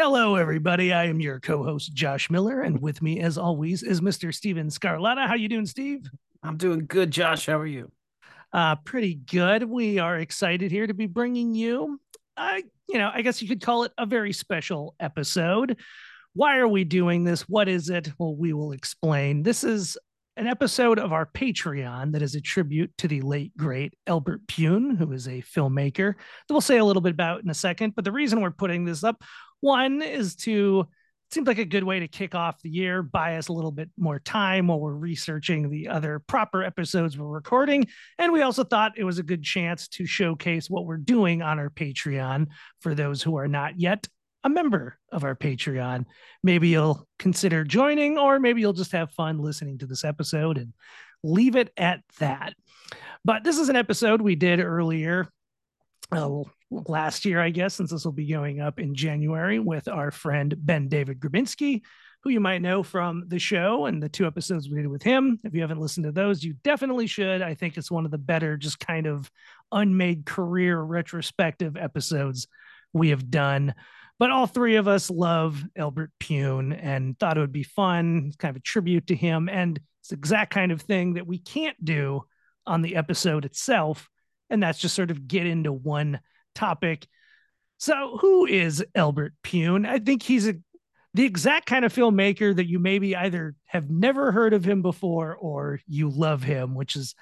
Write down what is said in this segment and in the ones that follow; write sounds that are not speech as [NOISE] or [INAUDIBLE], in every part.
Hello, everybody. I am your co-host Josh Miller, and with me, as always, is Mr. Steven Scarlatta. How you doing, Steve? I'm doing good, Josh. How are you? Uh, pretty good. We are excited here to be bringing you, uh, you know, I guess you could call it a very special episode. Why are we doing this? What is it? Well, we will explain. This is an episode of our Patreon that is a tribute to the late great Albert Pyun, who is a filmmaker that we'll say a little bit about in a second. But the reason we're putting this up, one is to seems like a good way to kick off the year, buy us a little bit more time while we're researching the other proper episodes we're recording. And we also thought it was a good chance to showcase what we're doing on our Patreon for those who are not yet a member of our Patreon. Maybe you'll consider joining, or maybe you'll just have fun listening to this episode and leave it at that. But this is an episode we did earlier uh, last year, I guess, since this will be going up in January with our friend BenDavid Grabinski, who you might know from the show and the two episodes we did with him. If you haven't listened to those, you definitely should. I think it's one of the better, just kind of unmade career retrospective episodes we have done. But all three of us love Albert Pyun and thought it would be fun, kind of a tribute to him. And it's the exact kind of thing that we can't do on the episode itself. And that's just sort of get into one topic. So, who is Albert Pyun? I think he's a, the exact kind of filmmaker that you maybe either have never heard of him before or you love him, which is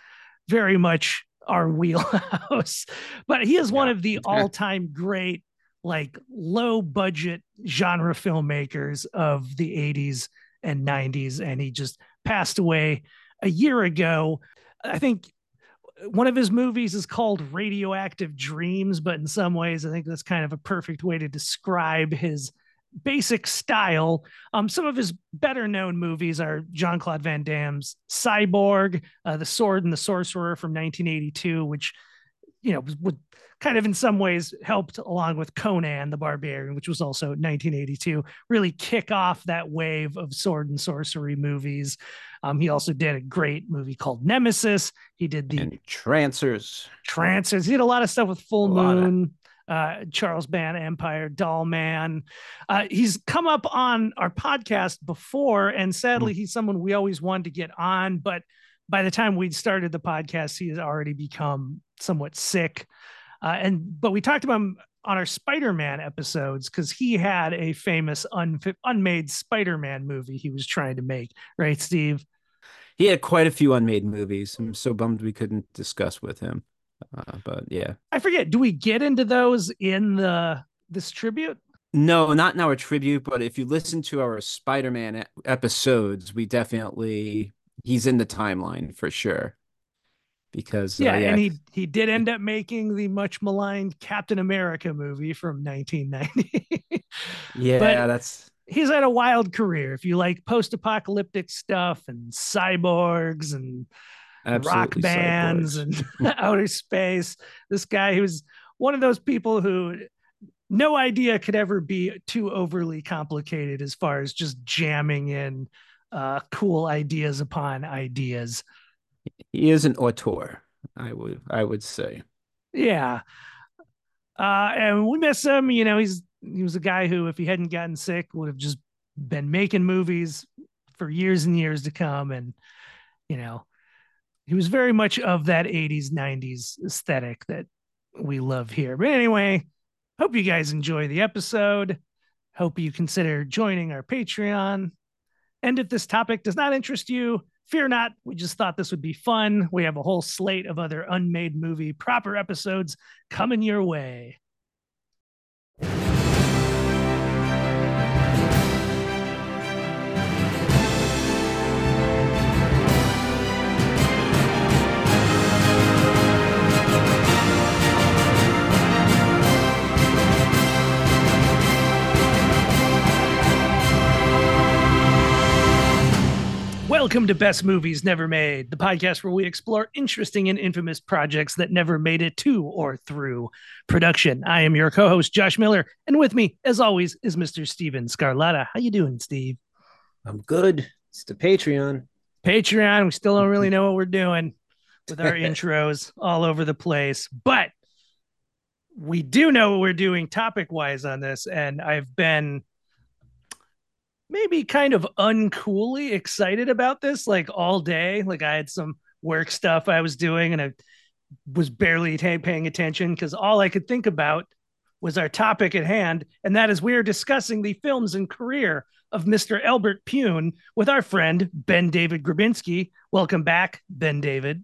very much our [LAUGHS] wheelhouse. but he is yeah, one of the all time great, like low budget genre filmmakers of the 80s and 90s. And he just passed away a year ago. I think one of his movies is called Radioactive Dreams, but in some ways, I think that's kind of a perfect way to describe his basic style. Um, some of his better known movies are Jean Claude Van Damme's Cyborg, uh, The Sword and the Sorcerer from 1982, which you know would kind of in some ways helped along with Conan the Barbarian, which was also 1982, really kick off that wave of sword and sorcery movies. Um, he also did a great movie called Nemesis. He did the and Trancers. Trancers. He did a lot of stuff with Full Moon. Uh, Charles Band Empire, Dollman. Uh, he's come up on our podcast before, and sadly, mm. he's someone we always wanted to get on. But by the time we'd started the podcast, he has already become somewhat sick. Uh, and but we talked about him on our Spider-Man episodes because he had a famous un- unmade Spider-Man movie he was trying to make, right, Steve? He had quite a few unmade movies. I'm so bummed we couldn't discuss with him. Uh, but yeah, I forget. Do we get into those in the this tribute? No, not in our tribute. But if you listen to our Spider-Man episodes, we definitely he's in the timeline for sure because yeah, uh, yeah, and he he did end up making the much maligned Captain America movie from 1990. [LAUGHS] yeah, but that's he's had a wild career. If you like post-apocalyptic stuff and cyborgs and Absolutely rock bands cyborgs. and [LAUGHS] [LAUGHS] outer space, this guy who's one of those people who no idea could ever be too overly complicated as far as just jamming in uh, cool ideas upon ideas he is an auteur. I would I would say. Yeah. Uh, and we miss him. You know, he's he was a guy who, if he hadn't gotten sick, would have just been making movies for years and years to come. And you know, he was very much of that 80s, 90s aesthetic that we love here. But anyway, hope you guys enjoy the episode. Hope you consider joining our Patreon. And if this topic does not interest you, Fear not, we just thought this would be fun. We have a whole slate of other unmade movie proper episodes coming your way. Welcome to Best Movies Never Made, the podcast where we explore interesting and infamous projects that never made it to or through production. I am your co-host Josh Miller, and with me, as always, is Mr. Steven Scarlatta. How you doing, Steve? I'm good. It's the Patreon. Patreon. We still don't really [LAUGHS] know what we're doing with our [LAUGHS] intros all over the place, but we do know what we're doing topic wise on this, and I've been maybe kind of uncoolly excited about this like all day. Like I had some work stuff I was doing and I was barely t- paying attention because all I could think about was our topic at hand, and that is we are discussing the films and career of Mr. Albert Pyun with our friend BenDavid Grabinski. Welcome back, BenDavid.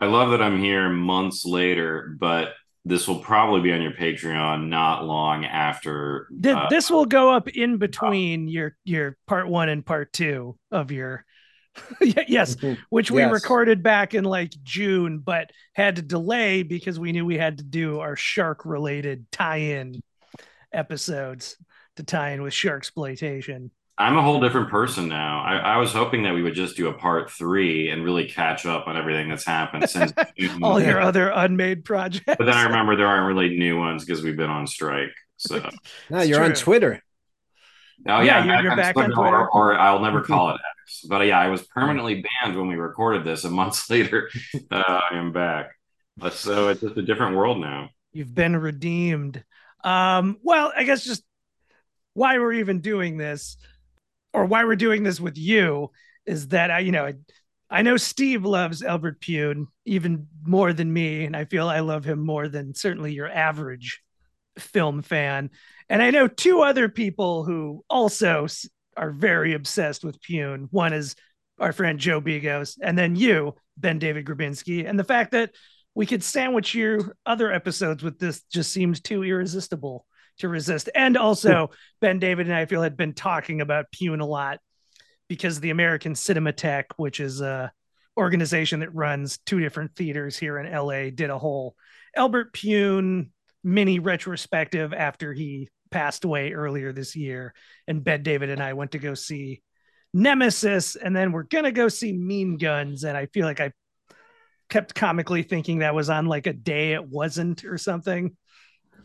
I love that I'm here months later, but this will probably be on your Patreon not long after. Uh, this will go up in between your your part one and part two of your [LAUGHS] yes, mm-hmm. which we yes. recorded back in like June, but had to delay because we knew we had to do our shark related tie-in episodes to tie in with shark exploitation. I'm a whole different person now. I, I, was hoping that we would just do a part three and really catch up on everything that's happened since [LAUGHS] all your other unmade projects. But then I remember there aren't really new ones because we've been on strike. So [LAUGHS] no, you're true. on Twitter. Oh yeah, yeah you're, you're back on Twitter, or, or, I'll never call it [LAUGHS] X. But yeah, I was permanently banned when we recorded this. A month later, uh, I am back. So it's just a different world now. You've been redeemed. Um, well, I guess just why we're even doing this or why we're doing this with you is that I, you know, I, I know Steve loves Albert Pyun even more than me, and I feel I love him more than certainly your average film fan. And I know two other people who also are very obsessed with Pyun. One is our friend Joe Begos, and then you, BenDavid Grabinski. And the fact that we could sandwich your other episodes with this just seems too irresistible to resist. And also, BenDavid and I feel had been talking about Pyun a lot because the American Cinematheque, which is a organization that runs two different theaters here in LA, did a whole Albert Pyun mini retrospective after he passed away earlier this year. And BenDavid and I went to go see Nemesis, and then we're gonna go see Mean Guns. And I feel like I kept comically thinking that was on like a day it wasn't or something.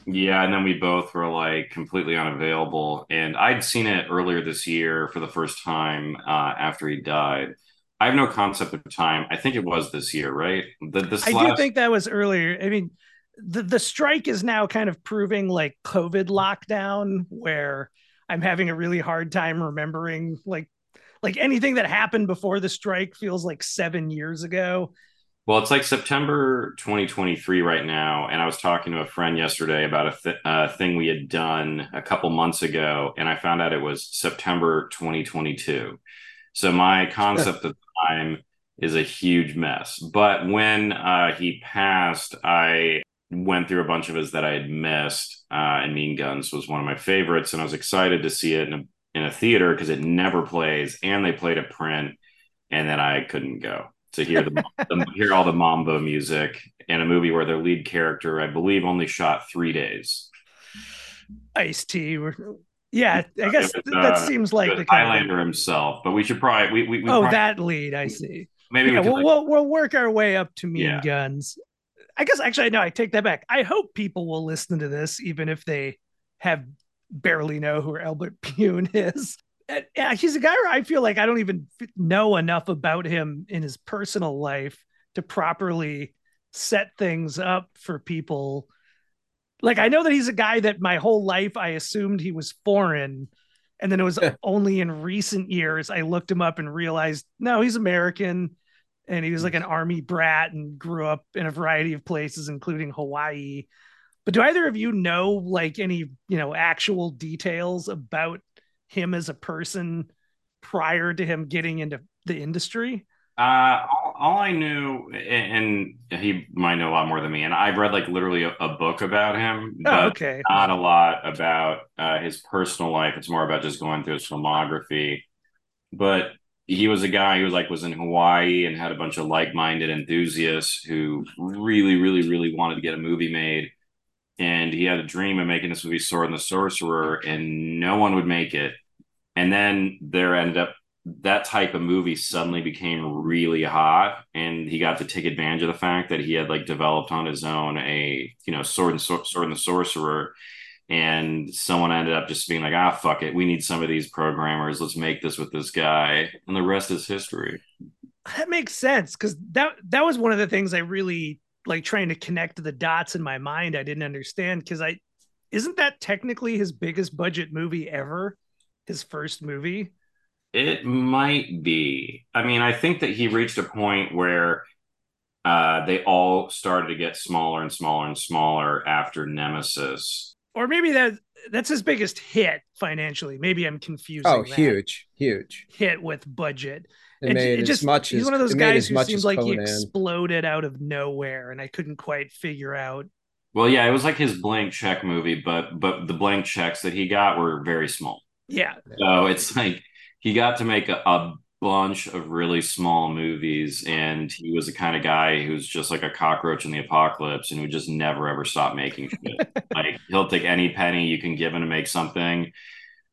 Yeah, and then we both were like completely unavailable. And I'd seen it earlier this year for the first time uh, after he died. I have no concept of time. I think it was this year, right? The, this I last... do think that was earlier. I mean, the the strike is now kind of proving like COVID lockdown, where I'm having a really hard time remembering like like anything that happened before the strike feels like seven years ago. Well, it's like September 2023 right now, and I was talking to a friend yesterday about a th- uh, thing we had done a couple months ago, and I found out it was September 2022. So my [LAUGHS] concept of time is a huge mess. But when uh, he passed, I went through a bunch of his that I had missed, uh, and Mean Guns was one of my favorites, and I was excited to see it in a in a theater because it never plays, and they played a print, and then I couldn't go to hear the, the [LAUGHS] hear all the mambo music in a movie where their lead character, I believe, only shot three days. Ice T. Yeah, I guess was, that uh, seems like the Highlander of... himself. But we should probably we, we, we oh probably, that lead I see. Maybe yeah, we will like, we'll, we'll work our way up to Mean yeah. Guns. I guess actually no, I take that back. I hope people will listen to this even if they have barely know who Albert [LAUGHS] Pyun is he's a guy where I feel like I don't even know enough about him in his personal life to properly set things up for people. Like I know that he's a guy that my whole life I assumed he was foreign. And then it was [LAUGHS] only in recent years I looked him up and realized no, he's American and he was like an army brat and grew up in a variety of places, including Hawaii. But do either of you know like any, you know, actual details about him as a person prior to him getting into the industry? Uh, all, all, I knew, and, he might know a lot more than me, and I've read like literally a, a book about him, oh, but oh, okay. not a lot about uh, his personal life. It's more about just going through his filmography. But he was a guy who like was in Hawaii and had a bunch of like-minded enthusiasts who really, really, really wanted to get a movie made. And he had a dream of making this movie Sword and the Sorcerer, and no one would make it and then there ended up that type of movie suddenly became really hot and he got to take advantage of the fact that he had like developed on his own a you know sword and sword and the sorcerer and someone ended up just being like ah fuck it we need some of these programmers let's make this with this guy and the rest is history that makes sense because that that was one of the things i really like trying to connect the dots in my mind. I didn't understand because I isn't that technically his biggest budget movie ever? His first movie? It might be. I mean, I think that he reached a point where uh, they all started to get smaller and smaller and smaller after Nemesis. Or maybe that that's his biggest hit financially. Maybe I'm confusing. Oh, huge, huge hit with budget. It, it made it just, as much. He's as, one of those guys who seems like Conan. he exploded out of nowhere, and I couldn't quite figure out. Well, yeah, it was like his blank check movie, but but the blank checks that he got were very small. Yeah. So it's like he got to make a, a bunch of really small movies and he was the kind of guy who's just like a cockroach in the apocalypse and who just never ever stop making shit. [LAUGHS] like he'll take any penny you can give him to make something.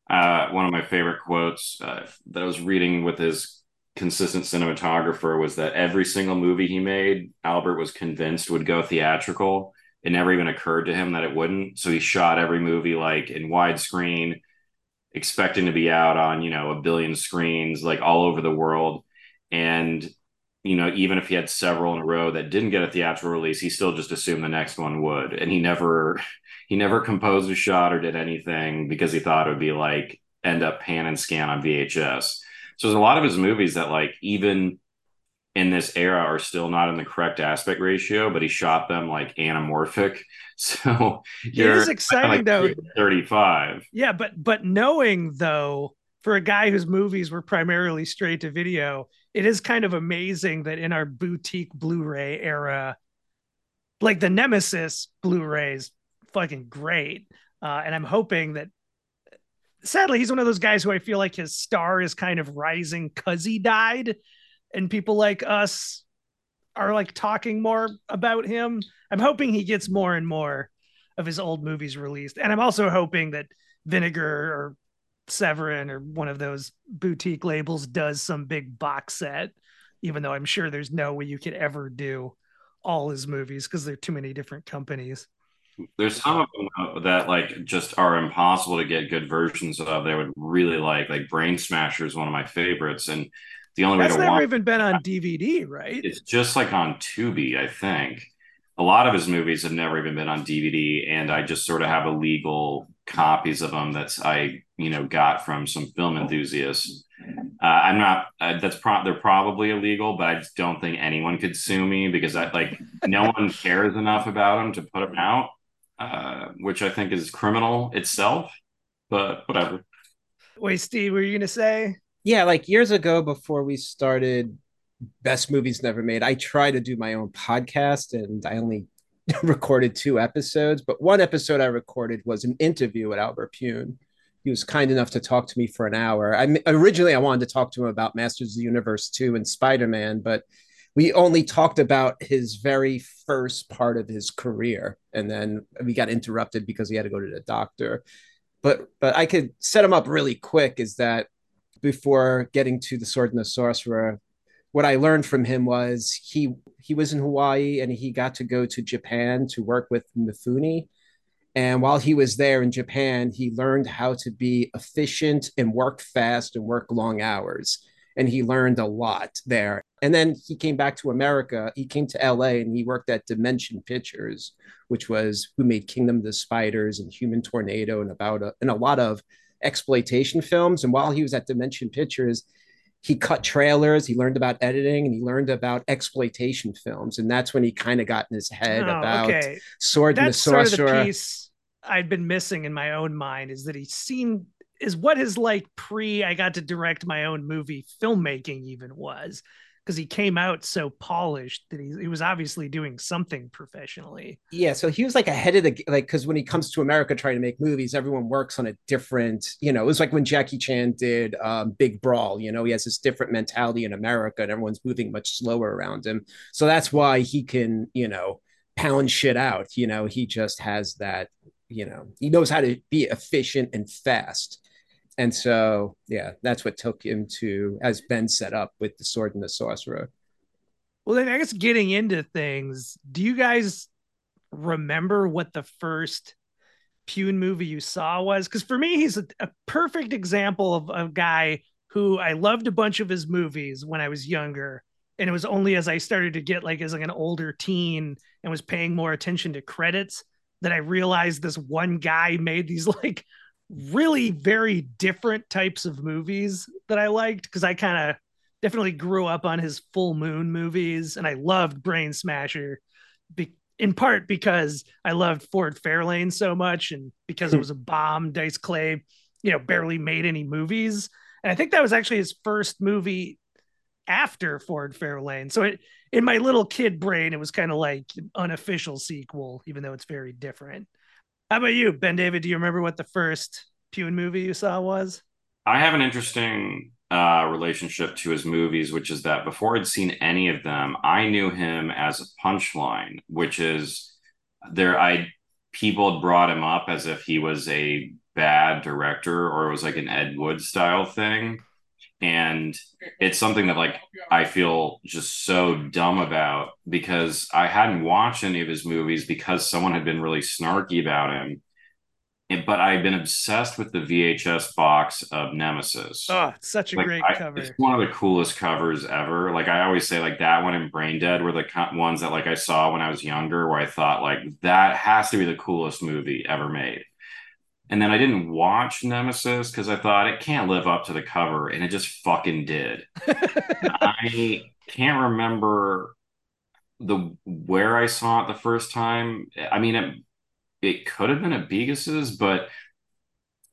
Uh, one of my favorite quotes uh, that I was reading with his consistent cinematographer was that every single movie he made, Albert was convinced would go theatrical. It never even occurred to him that it wouldn't. So he shot every movie like in widescreen expecting to be out on you know a billion screens like all over the world. And you know even if he had several in a row that didn't get a theatrical release he still just assumed the next one would. And he never [LAUGHS] he never composed a shot or did anything because he thought it would be like end up pan and scan on vhs so there's a lot of his movies that like even in this era are still not in the correct aspect ratio, but he shot them like anamorphic. [LAUGHS] So it is exciting like though. 35. Yeah, but but knowing though, for a guy whose movies were primarily straight to video, it is kind of amazing that in our boutique Blu-ray era, like the Nemesis Blu-rays, fucking great. Uh, and I'm hoping that sadly he's one of those guys who I feel like his star is kind of rising because he died and people like us are like talking more about him. I'm hoping he gets more and more of his old movies released. And I'm also hoping that Vinegar or Severin or one of those boutique labels does some big box set, even though I'm sure there's no way you could ever do all his movies because there are too many different companies. There's some of them that like just are impossible to get good versions of. They would really like like Brain Smasher is one of my favorites, and the only That's way to never watch even been on DVD, right? It's just like on Tubi, I think. A lot of his movies have never even been on DVD, and I just sort of have illegal copies of them that's I you know got from some film enthusiasts. Uh, I'm not. Uh, that's pro- they're probably illegal, but I just don't think anyone could sue me because I like no [LAUGHS] one cares enough about them to put them out, uh, which I think is criminal itself. But whatever. Wait, Steve, were you gonna say? Yeah, like years ago before we started Best Movies Never Made, I tried to do my own podcast and I only [LAUGHS] recorded two episodes, but one episode I recorded was an interview with Albert Pyun. He was kind enough to talk to me for an hour. I originally I wanted to talk to him about Masters of the Universe 2 and Spider-Man, but we only talked about his very first part of his career and then we got interrupted because he had to go to the doctor. But but I could set him up really quick is that before getting to the sword and the sorcerer what i learned from him was he he was in hawaii and he got to go to japan to work with mifune. And while he was there in japan he learned how to be efficient and work fast and work long hours. And he learned a lot there. And then he came back to america. He came to la and he worked at dimension pictures which was who made kingdom of the spiders and human tornado and about a, and a lot of exploitation films. And while he was at Dimension Pictures, he cut trailers, he learned about editing, and he learned about exploitation films. And that's when he kind of got in his head oh, about okay. Sword that's and the Sorcerer. Sort of the piece I'd been missing in my own mind is that he seemed is what his like pre I got to direct my own movie filmmaking even was because he came out so polished that he, he was obviously doing something professionally. Yeah, so he was like ahead of the like because when he comes to America trying to make movies, everyone works on a different. You know, it was like when Jackie Chan did um, Big Brawl. You know, he has this different mentality in America, and everyone's moving much slower around him. So that's why he can, you know, pound shit out. You know, he just has that. You know, he knows how to be efficient and fast and so yeah that's what took him to as ben set up with the sword and the sorcerer. Well then i guess getting into things do you guys remember what the first Pyun movie you saw was? Because for me he's a, a, perfect example of a guy who i loved a bunch of his movies when i was younger and it was only as i started to get like as like an older teen and was paying more attention to credits that I realized this one guy made these [LAUGHS] like really very different types of movies that I liked because I kind of definitely grew up on his full moon movies and I loved Brain Smasher be- in part because I loved Ford Fairlane so much and because it hmm. was a bomb Dice Clay, you know, barely made any movies. And I think that was actually his first movie after Ford Fairlane. So it in my little kid brain, it was kind of like an unofficial sequel, even though it's very different. How about you, BenDavid? Do you remember what the first Pyun movie you saw was? I have an interesting uh, relationship to his movies, which is that before I'd seen any of them, I knew him as a punchline, which is there. I people had brought him up as if he was a bad director or it was like an Ed Wood style thing and it's something that like i feel just so dumb about because i hadn't watched any of his movies because someone had been really snarky about him. But i've been obsessed with the vhs box of nemesis. Oh it's such a like, great I, cover. it's one of the coolest covers ever. Like i always say like that one and brain dead were the ones that like i saw when i was younger where i thought like that has to be the coolest movie ever made and then I didn't watch Nemesis because I thought it can't live up to the cover, and it just fucking did. [LAUGHS] I can't remember the where I saw it the first time. I mean, it, it could have been at Begos's, but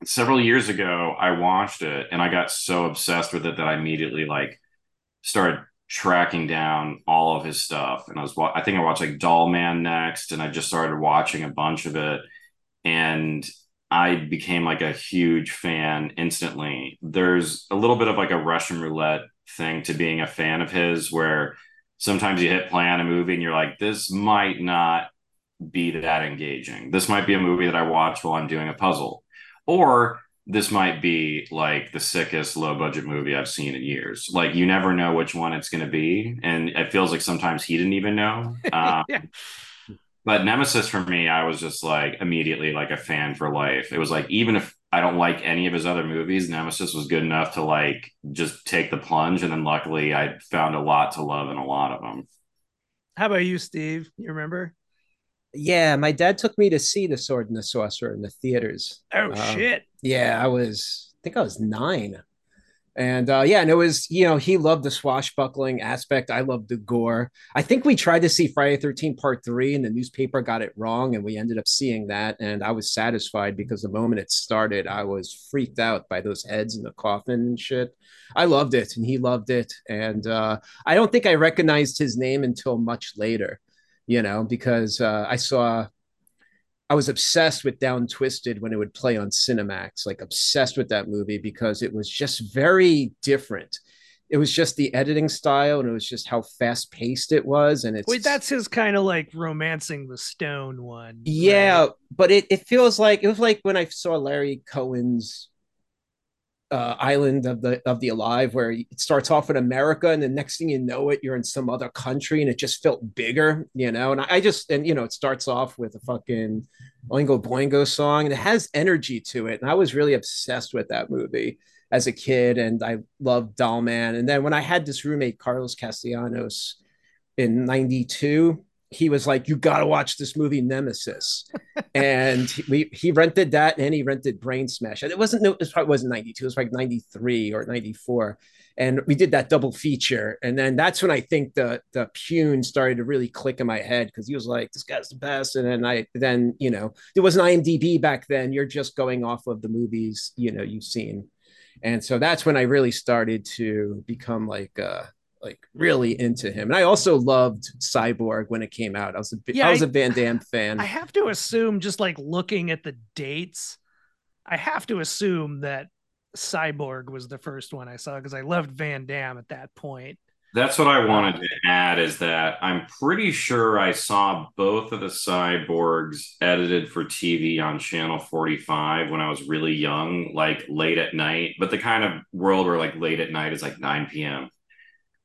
several years ago I watched it and I got so obsessed with it that I immediately like started tracking down all of his stuff. And I was, I think I watched like Dollman next, and I just started watching a bunch of it. And I became like a huge fan instantly. There's a little bit of like a Russian roulette thing to being a fan of his where sometimes you hit play on a movie and you're like, this might not be that engaging. This might be a movie that I watch while I'm doing a puzzle. Or this might be like the sickest low budget movie I've seen in years. Like you never know which one it's going to be. And it feels like sometimes he didn't even know. [LAUGHS] Um, yeah. But Nemesis for me, I was just like immediately like a fan for life. It was like even if I don't like any of his other movies, Nemesis was good enough to like just take the plunge. And then luckily I found a lot to love in a lot of them. How about you, Steve? You remember? Yeah, my dad took me to see The Sword and the Sorcerer in the theaters. Oh, um, shit. Yeah, I was, I think I was nine. And uh, yeah, and it was, you know, he loved the swashbuckling aspect. I loved the gore. I think we tried to see Friday 13 Part 3 and the newspaper got it wrong. And we ended up seeing that. And I was satisfied because the moment it started, I was freaked out by those heads in the coffin and shit. I loved it and he loved it. And uh, I don't think I recognized his name until much later, you know, because uh, I saw I was obsessed with Down Twisted when it would play on Cinemax, like obsessed with that movie because it was just very different. It was just the editing style and it was just how fast paced it was. And it's wait, that's his kind of like romancing the stone one. Yeah, right? but it, it feels like it was like when I saw Larry Cohen's uh, island of the of the alive where it starts off in America and the next thing you know it you're in some other country and it just felt bigger you know? And I just and you know it starts off with a fucking Oingo Boingo song and it has energy to it. And I was really obsessed with that movie as a kid and I loved Dollman and then when I had this roommate Carlos Castellanos in 92 he was like, "You got to watch this movie Nemesis," and we he rented that and he rented Brain Smash, and it wasn't it probably wasn't ninety two, it was like ninety three or ninety four, and we did that double feature, and then that's when I think the the Pyun started to really click in my head because he was like, "This guy's the best," and then I then you know there was an IMDb back then. You're just going off of the movies you know you've seen, and so that's when I really started to become like. uh like really into him. And I also loved Cyborg when it came out. I was a yeah, I was a Van Damme fan. I have to assume just like looking at the dates, I have to assume that Cyborg was the first one I saw because I loved Van Damme at that point. That's what I um, wanted to add is that I'm pretty sure I saw both of the cyborgs edited for TV on channel 45 when I was really young, like late at night, but the kind of world where like late at night is like 9 p.m.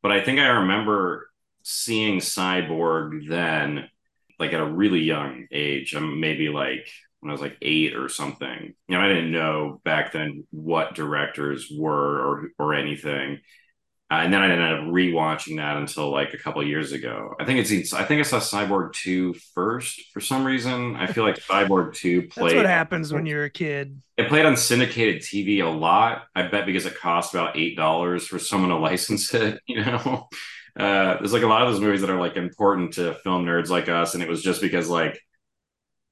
But I think I remember seeing Cyborg then, like at a really young age. I'm maybe like when I was like eight or something. You know, I didn't know back then what directors were or or anything. Uh, and then I ended up rewatching that until like a couple years ago. I think it's I think I saw Cyborg 2 first for some reason. I feel like Cyborg 2 [LAUGHS] played That's what happens when you're a kid. It played on syndicated TV a lot. I bet because it cost about eight dollars for someone to [LAUGHS] license it, you know. Uh, there's like a lot of those movies that are like important to film nerds like us, and it was just because like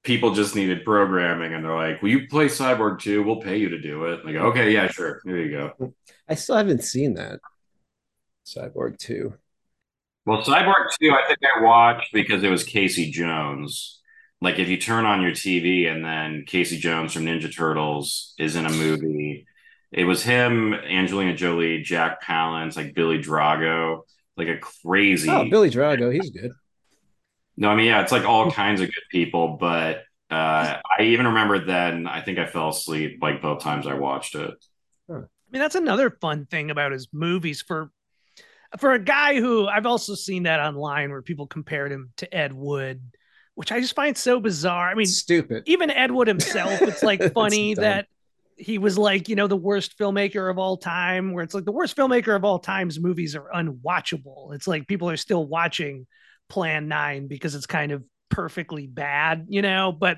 people just needed programming and they're like, Will you play Cyborg 2? We'll pay you to do it. Like, okay, yeah, sure. There you go. I still haven't seen that. Cyborg 2. Well, Cyborg 2, I think I watched because it was Casey Jones. Like if you turn on your TV and then Casey Jones from Ninja Turtles is in a movie, it was him, Angelina Jolie, Jack Palance, like Billy Drago, like a crazy. Oh, Billy Drago, he's good. No, I mean, yeah, it's like all kinds of good people, but uh, I even remember then. I think I fell asleep like both times I watched it. Huh. I mean, that's another fun thing about his movies for for a guy who I've also seen that online where people compared him to Ed Wood, which I just find so bizarre. I mean, stupid. Even Ed Wood himself, it's [LAUGHS] like funny that he was like, you know, the worst filmmaker of all time, where it's like the worst filmmaker of all time's movies are unwatchable. It's like people are still watching Plan 9 because it's kind of perfectly bad, you know, but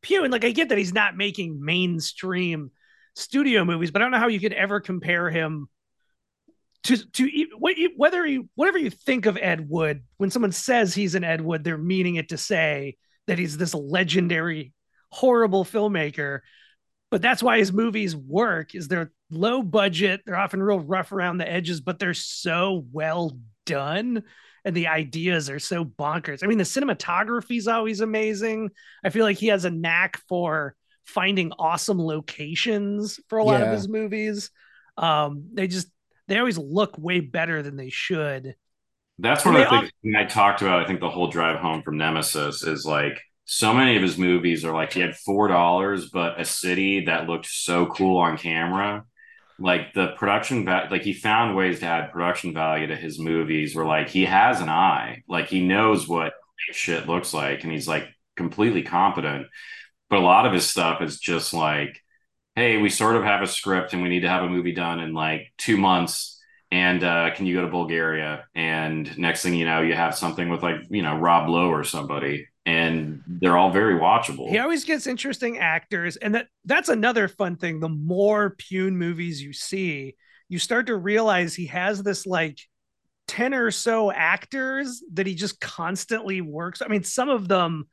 Pew, and like I get that he's not making mainstream studio movies, but I don't know how you could ever compare him to to whether you whatever you think of Ed Wood, when someone says he's an Ed Wood, they're meaning it to say that he's this legendary, horrible filmmaker. But that's why his movies work. Is they're low budget, they're often real rough around the edges, but they're so well done, and the ideas are so bonkers. I mean, the cinematography is always amazing. I feel like he has a knack for finding awesome locations for a lot yeah. of his movies. Um, they just they always look way better than they should. That's one of the things I talked about. I think the whole drive home from Nemesis is like so many of his movies are like he had four dollars, but a city that looked so cool on camera. Like the production value, like he found ways to add production value to his movies. Where like he has an eye, like he knows what shit looks like, and he's like completely competent. But a lot of his stuff is just like hey, we sort of have a script and we need to have a movie done in like two months. And uh, can you go to Bulgaria? And next thing you know, you have something with like, you know, Rob Lowe or somebody. And they're all very watchable. He always gets interesting actors. And that that's another fun thing. The more Pyun movies you see, you start to realize he has this like 10 or so actors that he just constantly works. I mean, some of them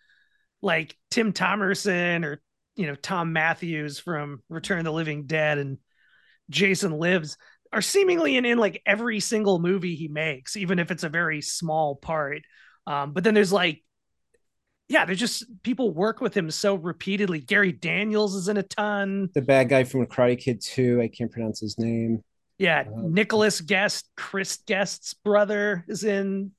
like Tim Thomerson or you know Thom Mathews from Return of the Living Dead and Jason Lives are seemingly in, in like every single movie he makes, even if it's a very small part. Um, but then there's like, yeah, there's just people work with him so repeatedly. Gary Daniels is in a ton. The bad guy from Karate Kid 2, I can't pronounce his name. Yeah, um, Nicholas Guest, Chris Guest's brother is in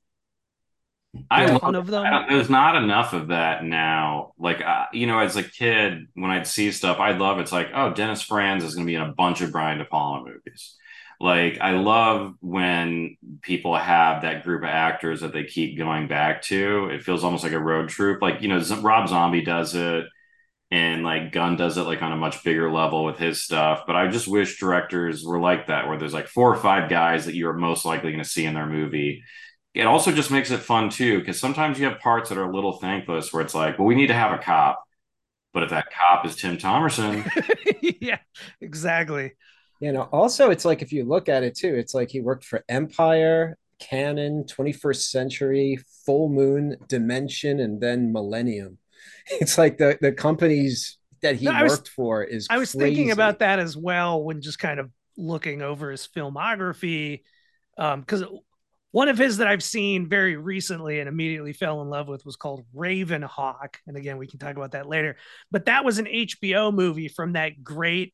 I love, of them. There's not enough of that now. Like, uh, you know, as a kid, when I'd see stuff, I'd love it's like, oh, Dennis Franz is going to be in a bunch of Brian De Palma movies. Like, I love when people have that group of actors that they keep going back to. It feels almost like a road troupe. Like, you know, Rob Zombie does it, and like Gunn does it like on a much bigger level with his stuff. But I just wish directors were like that, where there's like four or five guys that you are most likely going to see in their movie it also just makes it fun too because sometimes you have parts that are a little thankless where it's like well we need to have a cop. But if that cop is tim thomerson [LAUGHS] yeah exactly. You know also it's like if you look at it too it's like he worked for empire canon 21st century full moon dimension and then millennium. [LAUGHS] It's like the the companies that he no, worked was, for is i was crazy. thinking about that as well when just kind of looking over his filmography um because one of his that I've seen very recently and immediately fell in love with was called Ravenhawk. And again, we can talk about that later. But that was an HBO movie from that great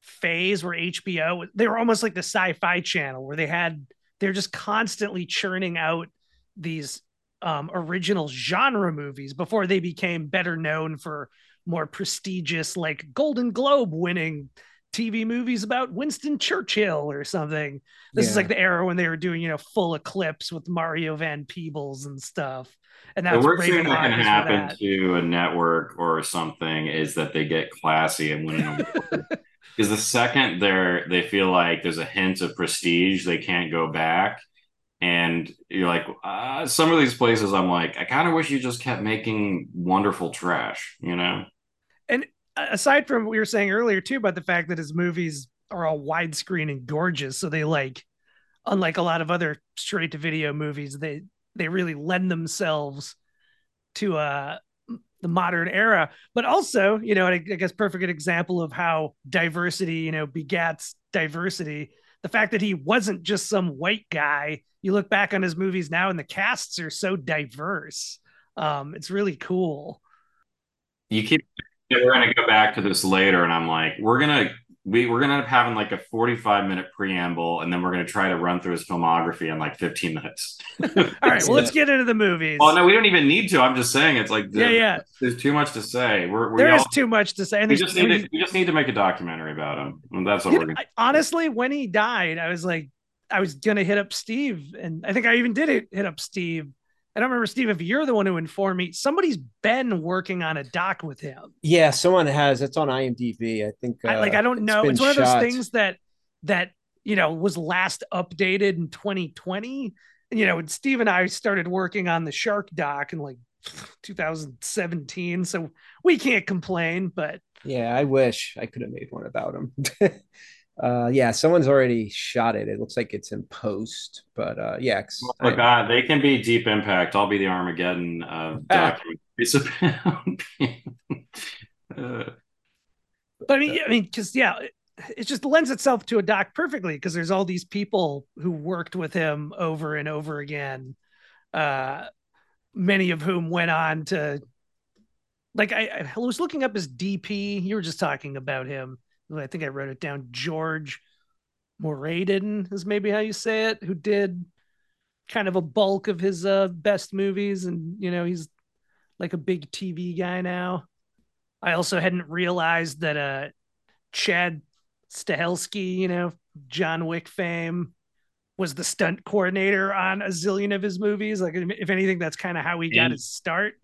phase where HBO they were almost like the sci-fi channel where they had they're just constantly churning out these um, original genre movies before they became better known for more prestigious like Golden Globe winning TV movies about Winston Churchill or something. This yeah. is like the era when they were doing, you know, full eclipse with Mario Van Peebles and stuff. And that's the worst thing that can happen to a network or something is that they get classy and win Because [LAUGHS] the second they're they feel like there's a hint of prestige, they can't go back. And you're like, uh, some of these places, I'm like, I kind of wish you just kept making wonderful trash, you know? Aside from what we were saying earlier, too, about the fact that his movies are all widescreen and gorgeous. So they like, unlike a lot of other straight to video movies, they, they really lend themselves to uh, the modern era. But also, you know, I, I guess perfect example of how diversity, you know, begats diversity. The fact that he wasn't just some white guy. You look back on his movies now, and the casts are so diverse. Um, it's really cool. You keep. We're going to go back to this later, and I'm like, we're gonna we we're gonna end up having like a 45 minute preamble and then we're gonna try to run through his filmography in like 15 minutes. [LAUGHS] All right well let's get into the movies. Well no we don't even need to. I'm just saying it's like yeah yeah. there's too much to say. We're, we there all, is too much to say and we just, need to, we just need to make a documentary about him and that's what we're gonna honestly when he died i was like i was gonna hit up steve and i think i even did it hit up steve I don't remember, Steve, if you're the one who informed me, somebody's been working on a doc with him. Yeah, someone has. It's on IMDb. I think. Uh, I, like, I don't know. It's, it's one shot. of those things that that you know was last updated in 2020. You know, Steve and I started working on the Shark doc in like [LAUGHS] 2017, so we can't complain. But yeah, I wish I could have made one about him. [LAUGHS] Uh, yeah, someone's already shot it. It looks like it's in post, but uh, yeah. Oh God, they can be deep impact. I'll be the Armageddon uh, document. uh, [LAUGHS] but I mean, I mean, because yeah, it, it just lends itself to a doc perfectly because there's all these people who worked with him over and over again. Uh, many of whom went on to, like, I, I was looking up his DP. You were just talking about him I think I wrote it down. George Mooradian is maybe how you say it, who did kind of a bulk of his uh, best movies, and you know he's like a big TV guy now. I also hadn't realized that uh, Chad Stahelski, you know, John Wick fame, was the stunt coordinator on a zillion of his movies. Like, if anything, that's kind of how he got his start.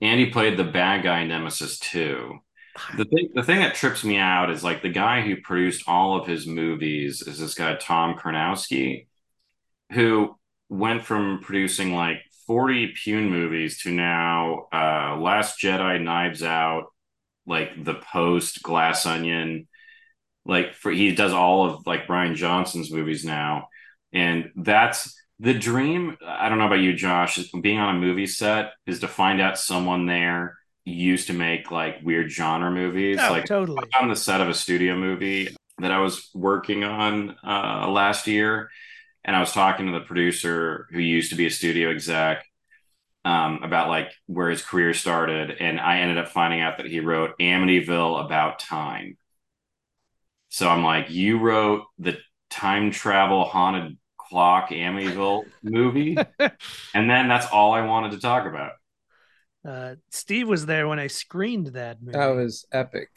And he played the bad guy Nemesis too the thing the thing that trips me out is like the guy who produced all of his movies is this guy Tom Karnowski, who went from producing like 40 Pyun movies to now uh Last Jedi, Knives Out, like The Post, Glass Onion. Like for he does all of like Rian Johnson's movies now. And that's the dream. I don't know about you, Josh, being on a movie set is to find out someone there used to make like weird genre movies. Oh, like totally on the set of a studio movie that I was working on uh, last year, and I was talking to the producer who used to be a studio exec um, about like where his career started, and I ended up finding out that he wrote Amityville About Time. So I'm like, you wrote the time travel haunted clock Amityville movie, [LAUGHS] and then that's all I wanted to talk about. Uh, Steve was there when I screened that movie. That was epic.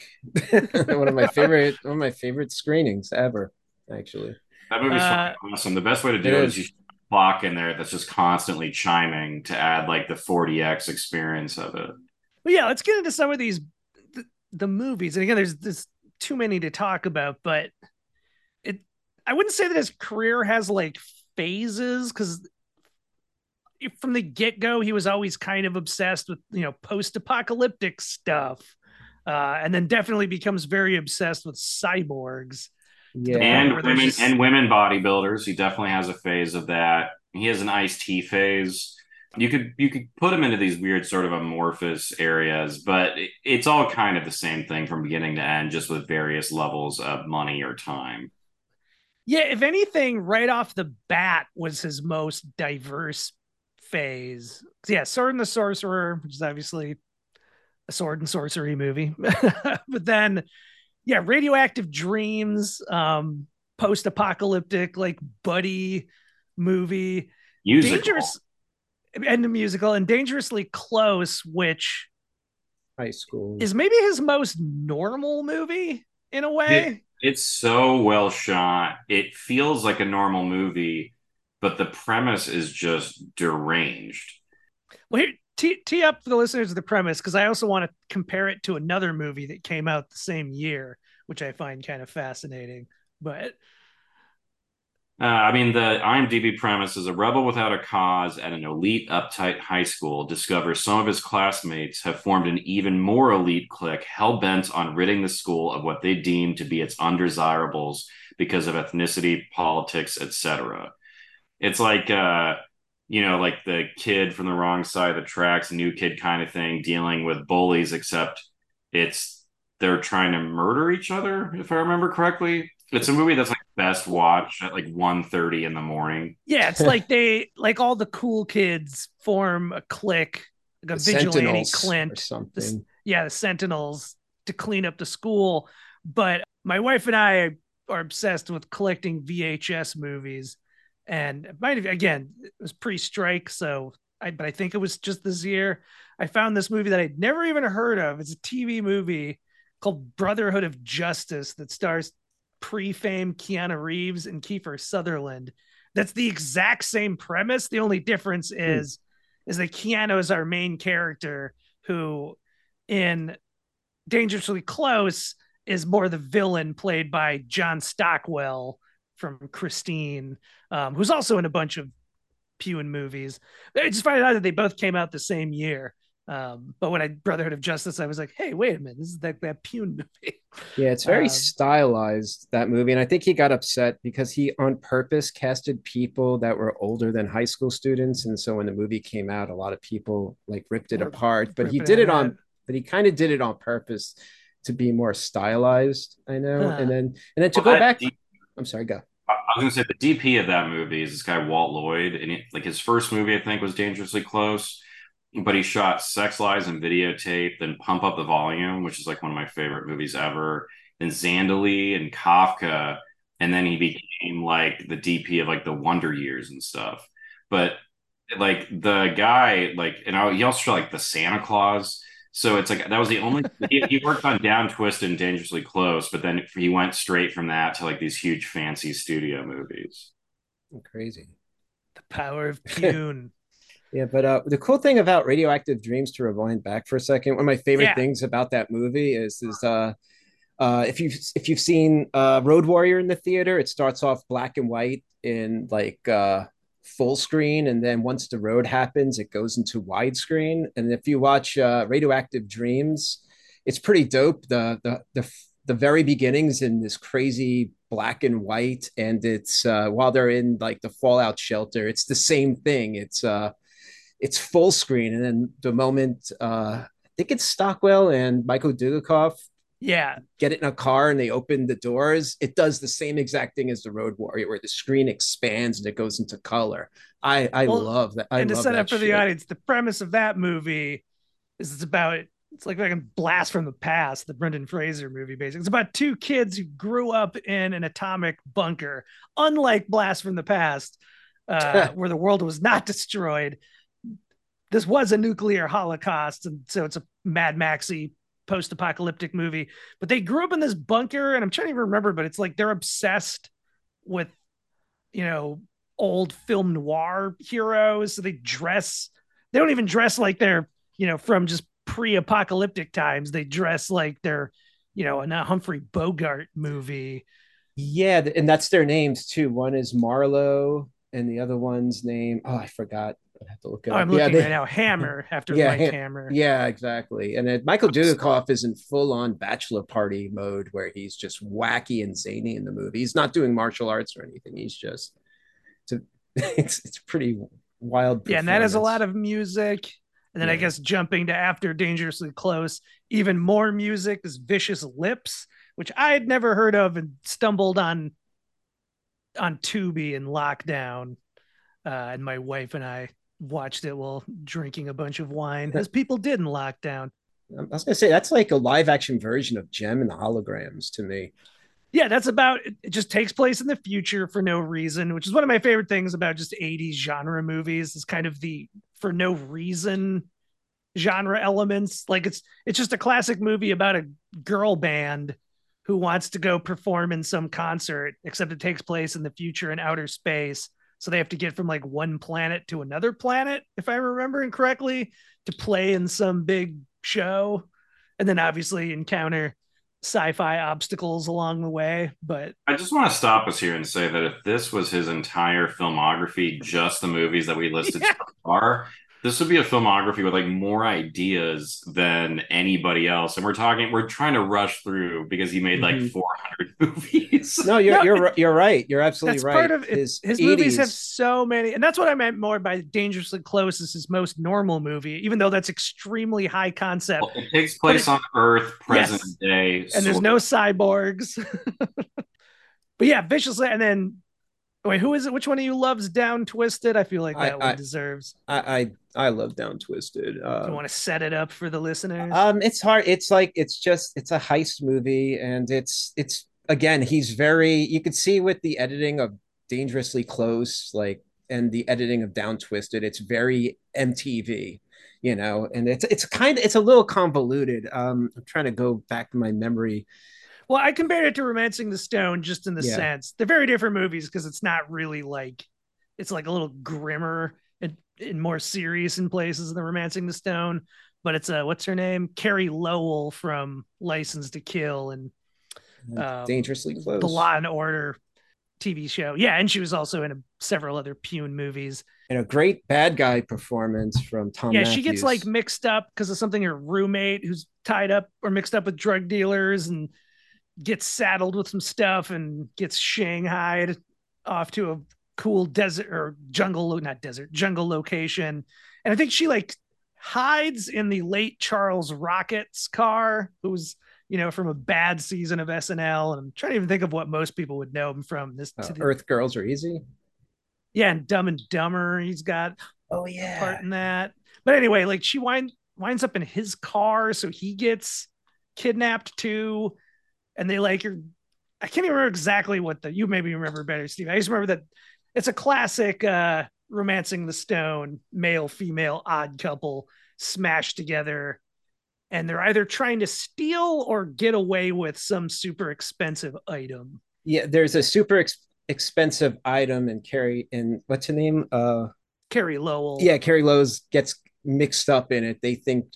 [LAUGHS] one of my favorite, one of my favorite screenings ever. Actually, that movie's uh, awesome. The best way to do it, it is, is you clock in there that's just constantly chiming to add like the 40x experience of it. Well, yeah, let's get into some of these the, the movies. And again, there's there's too many to talk about, but it I wouldn't say that his career has like phases because from the get go, he was always kind of obsessed with you know post apocalyptic stuff, uh, and then definitely becomes very obsessed with cyborgs. Yeah, and women just... and women bodybuilders. He definitely has a phase of that. He has an Ice T phase. You could you could put him into these weird sort of amorphous areas, but it's all kind of the same thing from beginning to end, just with various levels of money or time. Yeah, if anything, right off the bat was his most diverse phase. Yeah, Sword and the Sorcerer, which is obviously a sword and sorcery movie. [LAUGHS] but then, yeah, Radioactive Dreams, um, post apocalyptic, like buddy movie. Musical. Dangerous and the musical and dangerously close, which high school is maybe his most normal movie in a way. It, it's so well shot. It feels like a normal movie, but the premise is just deranged. Well, here, tee, tee up for the listeners of the premise because I also want to compare it to another movie that came out the same year, which I find kind of fascinating. But uh, I mean, the IMDb premise is a rebel without a cause at an elite, uptight high school discovers some of his classmates have formed an even more elite clique hell bent on ridding the school of what they deem to be its undesirables because of ethnicity, politics, etc. It's like, uh, you know, like the kid from the wrong side of the tracks, new kid kind of thing, dealing with bullies, except it's they're trying to murder each other, if I remember correctly. It's a movie that's like best watch at like 1.30 in the morning. Yeah, it's like they like all the cool kids form a clique, like a the vigilante Clint. something. The, yeah, the Sentinels to clean up the school. But my wife and I are obsessed with collecting VHS movies. And it might have again, it was pre-strike, so I but I think it was just this year. I found this movie that I'd never even heard of. It's a TV movie called Brotherhood of Justice that stars pre-fame Keanu Reeves and Kiefer Sutherland. That's the exact same premise. The only difference hmm. is hmm. is that Keanu is our main character who in Dangerously Close is more the villain played by John Stockwell from Christine, um, who's also in a bunch of Pyun movies. I just find out that they both came out the same year. Um, but when I Brotherhood of Justice, I was like, hey, wait a minute, this is that that Pyun [LAUGHS] movie. Yeah, it's very um, stylized that movie, and I think he got upset because he on purpose casted people that were older than high school students, and so when the movie came out, a lot of people like ripped it apart. But he did it on, but he kind of did it on purpose to be more stylized. I know, huh. and then and then to well, go back. D- I'm sorry, go. I was gonna say the DP of that movie is this guy Walt Lloyd, and he, like his first movie, I think, was Dangerously Close but he shot Sex Lies and Videotape, then Pump Up the Volume, which is like one of my favorite movies ever, then Zandalee and Kafka, and then he became like the DP of like the Wonder Years and stuff. But like the guy, like, and I, he also shot like the Santa Claus. So it's like that was the only he, he, worked on Down Twist and Dangerously Close, but then he went straight from that to like these huge fancy studio movies. Crazy. The power of [LAUGHS] Pyun. Yeah, but uh, the cool thing about Radioactive Dreams, to rewind back for a second, one of my favorite yeah. things about that movie is is uh, uh, if you've if you've seen uh, Road Warrior in the theater, it starts off black and white in like uh, full screen, and then once the road happens, it goes into widescreen. And if you watch uh, Radioactive Dreams, it's pretty dope. The the the the very beginnings in this crazy black and white and it's uh while they're in like the fallout shelter it's the same thing it's uh it's full screen, and then the moment uh, I think it's Stockwell and Michael Dudikoff yeah. Get it in a car and they open the doors it does the same exact thing as the road warrior where the screen expands and it goes into color. I i well, love that I and to set up for shit. the audience the premise of that movie is it's about it's like like a blast from the past the brendan fraser movie basically. It's about two kids who grew up in an atomic bunker unlike blast from the past uh, [LAUGHS] where the world was not destroyed. This was a nuclear holocaust, and so it's a Mad Maxy post-apocalyptic movie. But they grew up in this bunker, and I'm trying to even remember, but it's like they're obsessed with, you know, old film noir heroes. So they dress, they don't even dress like they're, you know, from just pre-apocalyptic times. They dress like they're, you know, in a Humphrey Bogart movie. Yeah, and that's their names too. One is Marlowe, and the other one's name. Oh, I forgot. I have to look it oh, up. I'm looking yeah, they, right now. Hammer [LAUGHS] after yeah, Mike Hammer. Yeah, exactly. And then Michael Dudikoff is in full on bachelor party mode where he's just wacky and zany in the movie. He's not doing martial arts or anything. He's just it's a, [LAUGHS] it's, it's pretty wild. Yeah, and that is a lot of music. And then yeah. I guess jumping to after Dangerously Close, even more music is Vicious Lips, which I had never heard of and stumbled on on Tubi in lockdown. Uh, and my wife and I watched it while drinking a bunch of wine, as people did in lockdown. Um, I was gonna say that's like a live action version of Jem and the Holograms to me. Yeah, that's about it. Just takes place in the future for no reason, which is one of my favorite things about just 80s genre movies. Is kind of the for no reason genre elements. Like it's it's just a classic movie about a girl band who wants to go perform in some concert, except it takes place in the future in outer space So they have to get from like one planet to another planet, if I'm remembering correctly, to play in some big show. And then obviously encounter sci-fi obstacles along the way but i just want to stop us here and say that if this was his entire filmography just the movies that we listed [LAUGHS] yeah. so far this would be a filmography with like more ideas than anybody else and we're talking we're trying to rush through because he made like mm-hmm. 400 [LAUGHS] movies no you're you're you're right you're absolutely that's right part of his, his movies have so many and that's what i meant more by dangerously close is his most normal movie even though that's extremely high concept well, it takes place it, on earth present yes. day and there's no cyborgs [LAUGHS] but yeah viciously and then Wait, who is it? Which one of you loves Down Twisted? I feel like that I, one I, deserves. I, I I love Down Twisted. Uh, you want to set it up for the listeners? Um, it's hard. It's like it's just it's a heist movie, and it's it's again he's very. You could see with the editing of Dangerously Close, like and the editing of Down Twisted, it's very MTV, you know, and it's it's kind of it's a little convoluted. Um, I'm trying to go back to my memory well, I compared it to Romancing the Stone just in the yeah. sense they're very different movies because it's not really like it's like a little grimmer and more serious in places than Romancing the Stone. But it's a uh, what's her name? Carey Lowell from License to Kill and um, Dangerously Close, the Law and Order TV show. Yeah, and she was also in a, several other Pyun movies. And a great bad guy performance from Thom. Yeah, Mathews. she gets like mixed up because of something her roommate who's tied up or mixed up with drug dealers and gets saddled with some stuff and gets shanghaied off to a cool desert or jungle not desert jungle location. And i think she like hides in the late charles rockets car who's you know from a bad season of snl and i'm trying to even think of what most people would know him from. This uh, earth girls are easy? Yeah and dumb and dumber he's got oh yeah. part in that. But anyway like she wind, winds up in his car so he gets kidnapped too. And they like you're I can't even remember exactly what the you maybe remember better, Steve. I just remember that it's a classic uh romancing the stone, male, female, odd couple smashed together. And they're either trying to steal or get away with some super expensive item. Yeah, there's a super ex- expensive item and Carey and what's her name? Uh Carey Lowell. Yeah, Carey Lowell's gets mixed up in it. They think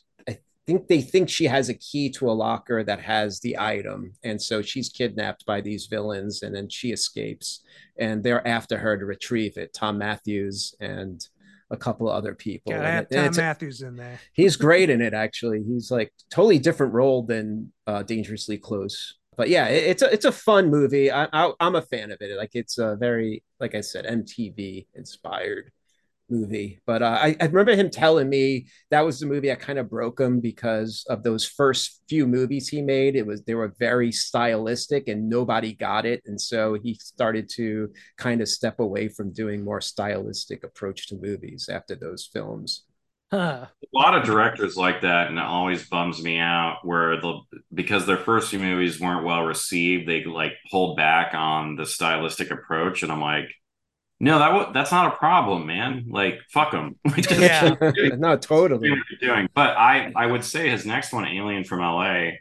think they think she has a key to a locker that has the item. And so she's kidnapped by these villains and then she escapes. And they're after her to retrieve it thom mathews and a couple of other people. Yeah, thom mathews in there. He's great in it actually. He's like totally different role than uh, dangerously close. But yeah it, it's a it's a fun movie. I, I i'm a fan of it. Like it's a very like i said mtv inspired movie. But uh, I, I, remember him telling me that was the movie that kind of broke him because of those first few movies he made. It was they were very stylistic and nobody got it, and so he started to kind of step away from doing more stylistic approach to movies after those films. Huh. A lot of directors like that, and it always bums me out where the because their first few movies weren't well received, they like pulled back on the stylistic approach, and I'm like, no, that w- that's not a problem, man. Like, fuck them. [LAUGHS] yeah, [LAUGHS] no, totally. Doing, but I I would say his next one, Alien from L.A.,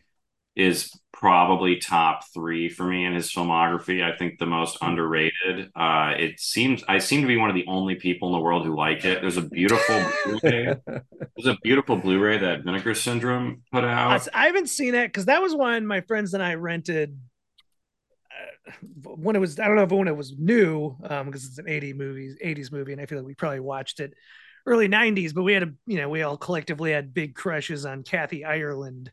is probably top three for me in his filmography. I think the most underrated. Uh, it seems I seem to be one of the only people in the world who like it. There's a beautiful Blu-ray. [LAUGHS] There's a beautiful Blu-ray that Vinegar Syndrome put out. I haven't seen it because that was one my friends and I rented when it was I don't know if when it was new um because it's an 80 movies 80s movie and I feel like we probably watched it early 90s but we had a you know we all collectively had big crushes on Kathy Ireland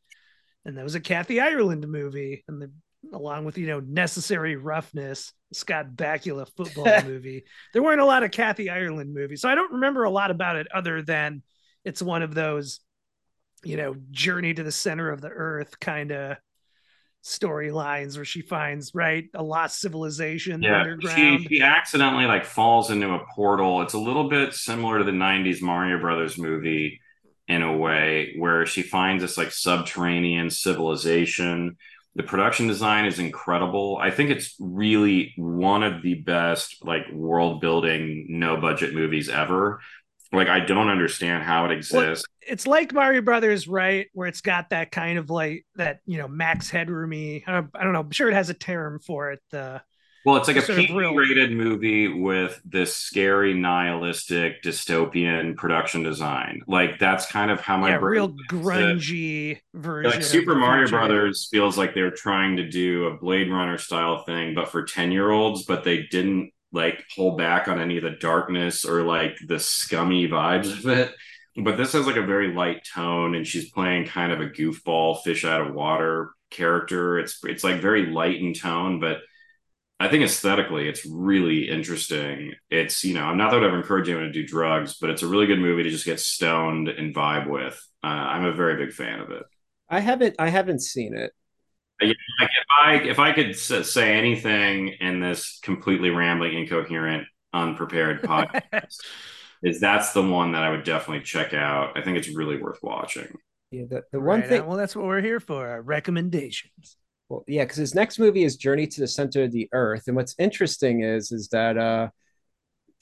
and that was a Kathy Ireland movie and the along with you know necessary roughness Scott Bakula football [LAUGHS] movie. There weren't a lot of Kathy Ireland movies so I don't remember a lot about it other than it's one of those you know journey to the center of the earth kind of storylines where she finds right a lost civilization yeah underground. she, she accidentally like falls into a portal. It's a little bit similar to the 90s mario brothers movie in a way where she finds this like subterranean civilization. The production design is incredible. I think it's really one of the best like world building no budget movies ever like I don't understand how it exists. Well, it's like Mario Brothers, right? Where it's got that kind of like that, you know, max headroomy. I don't, know. I'm sure it has a term for it. The Well, it's like a PG-rated movie with this scary, nihilistic, dystopian production design. Like that's kind of how my yeah, real grungy version. Like Super Mario Brothers feels like they're trying to do a Blade Runner style thing, but for ten-year-olds. But they didn't like pull back on any of the darkness or like the scummy vibes of it. But this has like a very light tone, and she's playing kind of a goofball, fish out of water character. It's it's like very light in tone, but I think aesthetically, it's really interesting. It's you know, I'm not that I would ever encourage anyone to do drugs, but it's a really good movie to just get stoned and vibe with. Uh, I'm a very big fan of it. I haven't, I haven't seen it. Like if I if I could say anything in this completely rambling, incoherent, unprepared [LAUGHS] podcast, is that's the one that I would definitely check out. I think it's really worth watching. Yeah, the, the one right thing. well, that's what we're here for. Recommendations. Well, yeah, because his next movie is Journey to the Center of the Earth, and what's interesting is is that uh,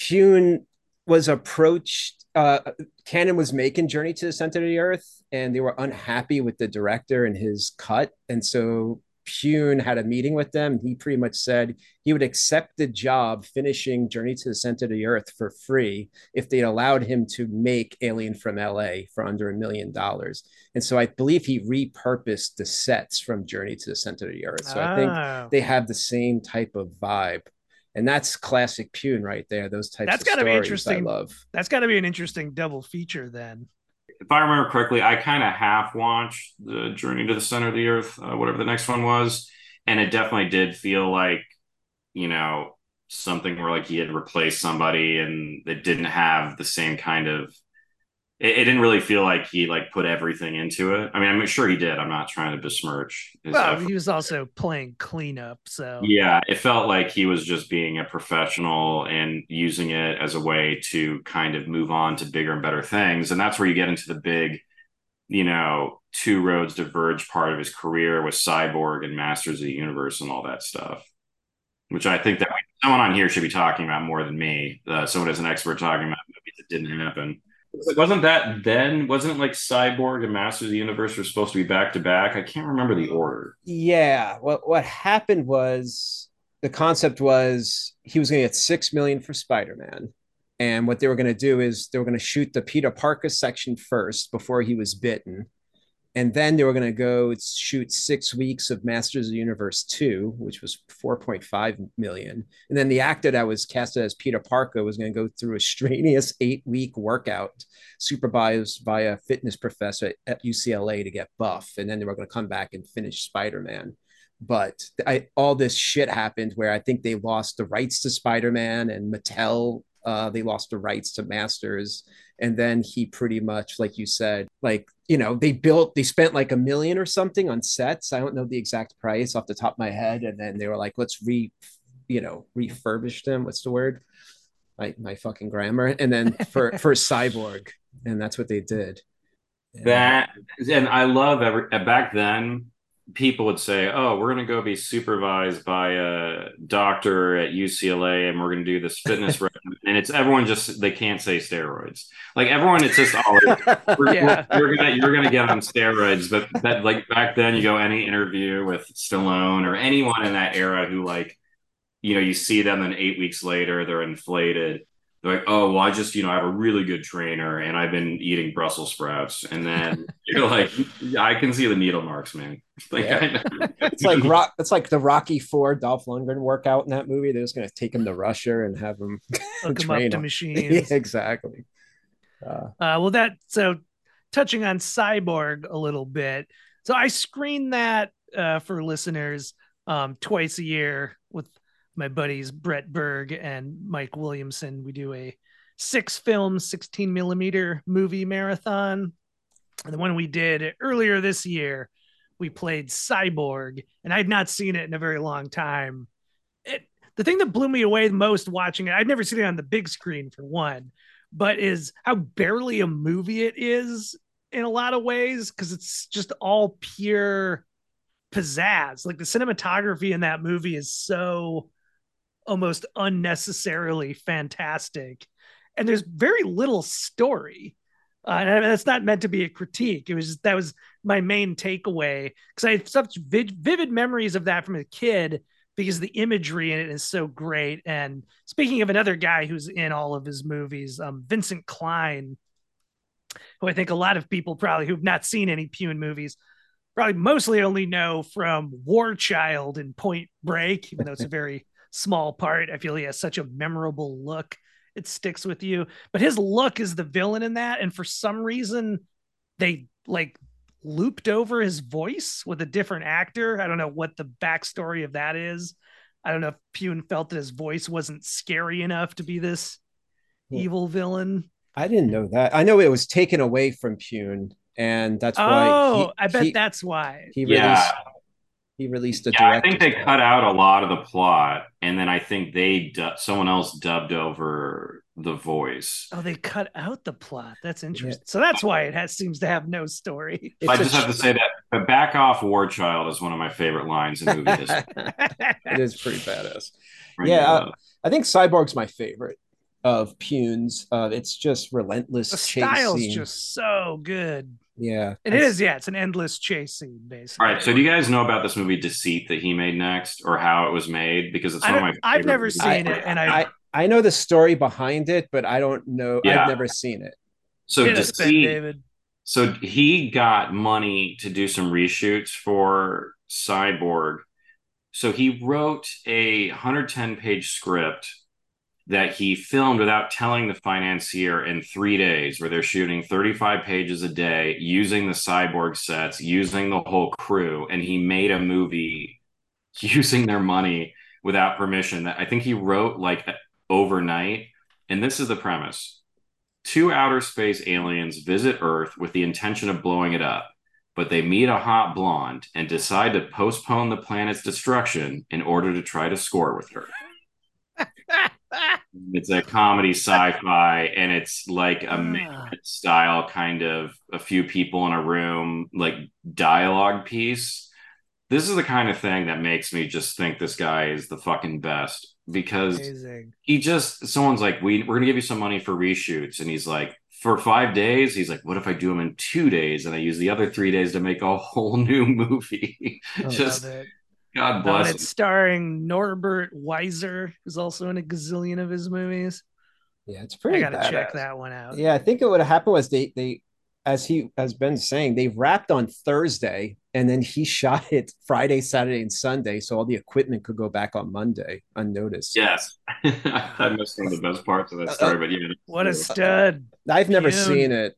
Pyun was approached. Uh, Cannon was making Journey to the Center of the Earth, and they were unhappy with the director and his cut, and so Pyun had a meeting with them. He pretty much said he would accept the job finishing Journey to the Center of the Earth for free if they allowed him to make Alien from LA for under a million dollars. And so I believe he repurposed the sets from Journey to the Center of the Earth. So oh. I think ah. they have the same type of vibe. And that's classic Pyun right there. Those types that's gotta be interesting. I love. That's got to be an interesting double feature then if I remember correctly, I kind of half watched the Journey to the Center of the Earth, uh, whatever the next one was, and it definitely did feel like, you know, something where like he had replaced somebody and it didn't have the same kind of it, it, didn't really feel like he like put everything into it. I mean, I'm sure he did. I'm not trying to besmirch. well, effort. he was also playing cleanup, so yeah, it felt like he was just being a professional and using it as a way to kind of move on to bigger and better things. And that's where you get into the big, you know, two roads diverge part of his career with Cyborg and Masters of the Universe and all that stuff. Which I think that someone on here should be talking about more than me. Uh, someone as an expert talking about movies that didn't happen. Wasn't that then? Wasn't like Cyborg and Masters of the Universe were supposed to be back to back? I can't remember the order. Yeah. What what happened was the concept was he was going to get six million for Spider Man, and what they were going to do is they were going to shoot the Peter Parker section first before he was bitten, and then they were going to go shoot six weeks of Masters of the Universe 2, which was 4.5 million. And then the actor that was casted as Peter Parker was going to go through a strenuous eight week workout supervised by a fitness professor at UCLA to get buff. And then they were going to come back and finish Spider Man. But I, all this shit happened where I think they lost the rights to Spider Man and Mattel uh, they lost the rights to Masters. And then he pretty much, like you said, like, you know, they built, they spent like a million or something on sets. I don't know the exact price off the top of my head. And then they were like, let's re, you know, refurbish them. What's the word? My, my fucking grammar. And then [LAUGHS] for, for Cyborg. And that's what they did. That, and I love every, back then, people would say, "Oh, we're going to go be supervised by a doctor at UCLA, and we're going to do this fitness [LAUGHS] regimen." And it's everyone just they can't say steroids. Like everyone, it's just always [LAUGHS] we're, yeah. we're, you're gonna you're gonna get on steroids. But that like back then, you go any interview with Stallone or anyone in that era who like, you know, you see them, and eight weeks later they're inflated they're like, oh, well, I just, you know, I have a really good trainer and I've been eating Brussels sprouts. And then [LAUGHS] you're like, I can see the needle marks, man. [LAUGHS] Like, yeah. it's like [LAUGHS] rock. It's like the Rocky Four Dolph Lundgren workout in that movie. They're just going to take him to Russia and have him hook him up to machines. Yeah, exactly. Uh, uh, well, that so touching on Cyborg a little bit. So I screen that uh, for listeners um, twice a year with my buddies Brett Berg and Mike Williamson. We do a six film, 16 millimeter movie marathon. And the one we did earlier this year, we played Cyborg, and I had not seen it in a very long time. It, the thing that blew me away the most watching it, I'd never seen it on the big screen for one, but is how barely a movie it is in a lot of ways because it's just all pure pizzazz. Like the cinematography in that movie is so almost unnecessarily fantastic. And there's very little story. Uh, and that's not meant to be a critique. It was that was my main takeaway because I have such vid- vivid memories of that from a kid because the imagery in it is so great. And speaking of another guy who's in all of his movies, um, Vincent Klyn who I think a lot of people probably who've not seen any Pyun movies probably mostly only know from War Child and Point Break, even though it's a very [LAUGHS] small part. I feel he has such a memorable look. It sticks with you. But his look is the villain in that. And for some reason, they like looped over his voice with a different actor. I don't know what the backstory of that is. I don't know if Pyun felt that his voice wasn't scary enough to be this yeah. evil villain. I didn't know that. I know it was taken away from Pyun, and that's why. Oh, I bet he, that's why he released. Yeah. He released a. Yeah, I think they cut out a lot of the plot, and then I think they someone else dubbed over the voice. Oh, they cut out the plot. That's interesting. Yeah. So that's why it has seems to have no story. I just have to say that the back off War Child is one of my favorite lines in movie history. [LAUGHS] it is pretty badass. Pretty yeah, uh, I think Cyborg's my favorite of Pyun's. Uh, it's just relentless. The style's scene. just so good. Yeah, it is. Yeah, it's an endless chase scene, basically. All right. So, do you guys know about this movie Deceit that he made next, or how it was made? Because it's one of my. I've never movies. seen I, it, and I, I, I know the story behind it, but I don't know. Yeah. I've never seen it. So Deceit. David. So he got money to do some reshoots for Cyborg. So he wrote a 110 page script that he filmed without telling the financier in three days, where they're shooting 35 pages a day using the cyborg sets, using the whole crew. And he made a movie [LAUGHS] using their money without permission that I think he wrote like overnight. And this is the premise two outer space aliens visit Earth with the intention of blowing it up, but they meet a hot blonde and decide to postpone the planet's destruction in order to try to score with her. [LAUGHS] it's a comedy sci-fi and it's like a style kind of a few people in a room like dialogue piece. This is the kind of thing that makes me just think this guy is the fucking best because Amazing. he just someone's like we, we're gonna give you some money for reshoots and he's like for five days? He's like what if i do them in two days and i use the other three days to make a whole [LAUGHS] new movie? Just God bless. it's starring Norbert Weisser, who's also in a gazillion of his movies. Yeah, it's pretty. I gotta badass. check that one out. Yeah, I think it would have happened was they they as he has been saying, they wrapped on Thursday and then he [LAUGHS] shot it Friday, Saturday, and Sunday, so all the equipment could go back on Monday unnoticed. Yes, [LAUGHS] I missed one of the best parts of that uh, story, uh, but yeah, what a stud! I've never seen it.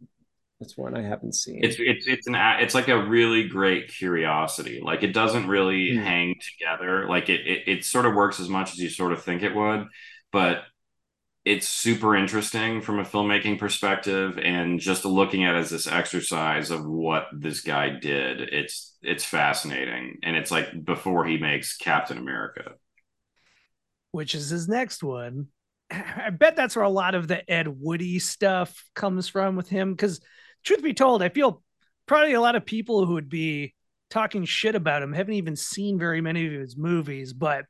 That's one I haven't seen. It's it's it's an it's like a really great curiosity. Like it doesn't really mm. hang together. Like it, it it sort of works as much as you sort of think it would, but it's super interesting from a filmmaking perspective and just looking at it as this exercise of what this guy did it's it's fascinating and it's like before he makes captain america which is his next one [LAUGHS] i bet that's where a lot of the ed woody stuff comes from with him because truth be told i feel probably a lot of people who would be talking shit about him haven't even seen very many of his movies but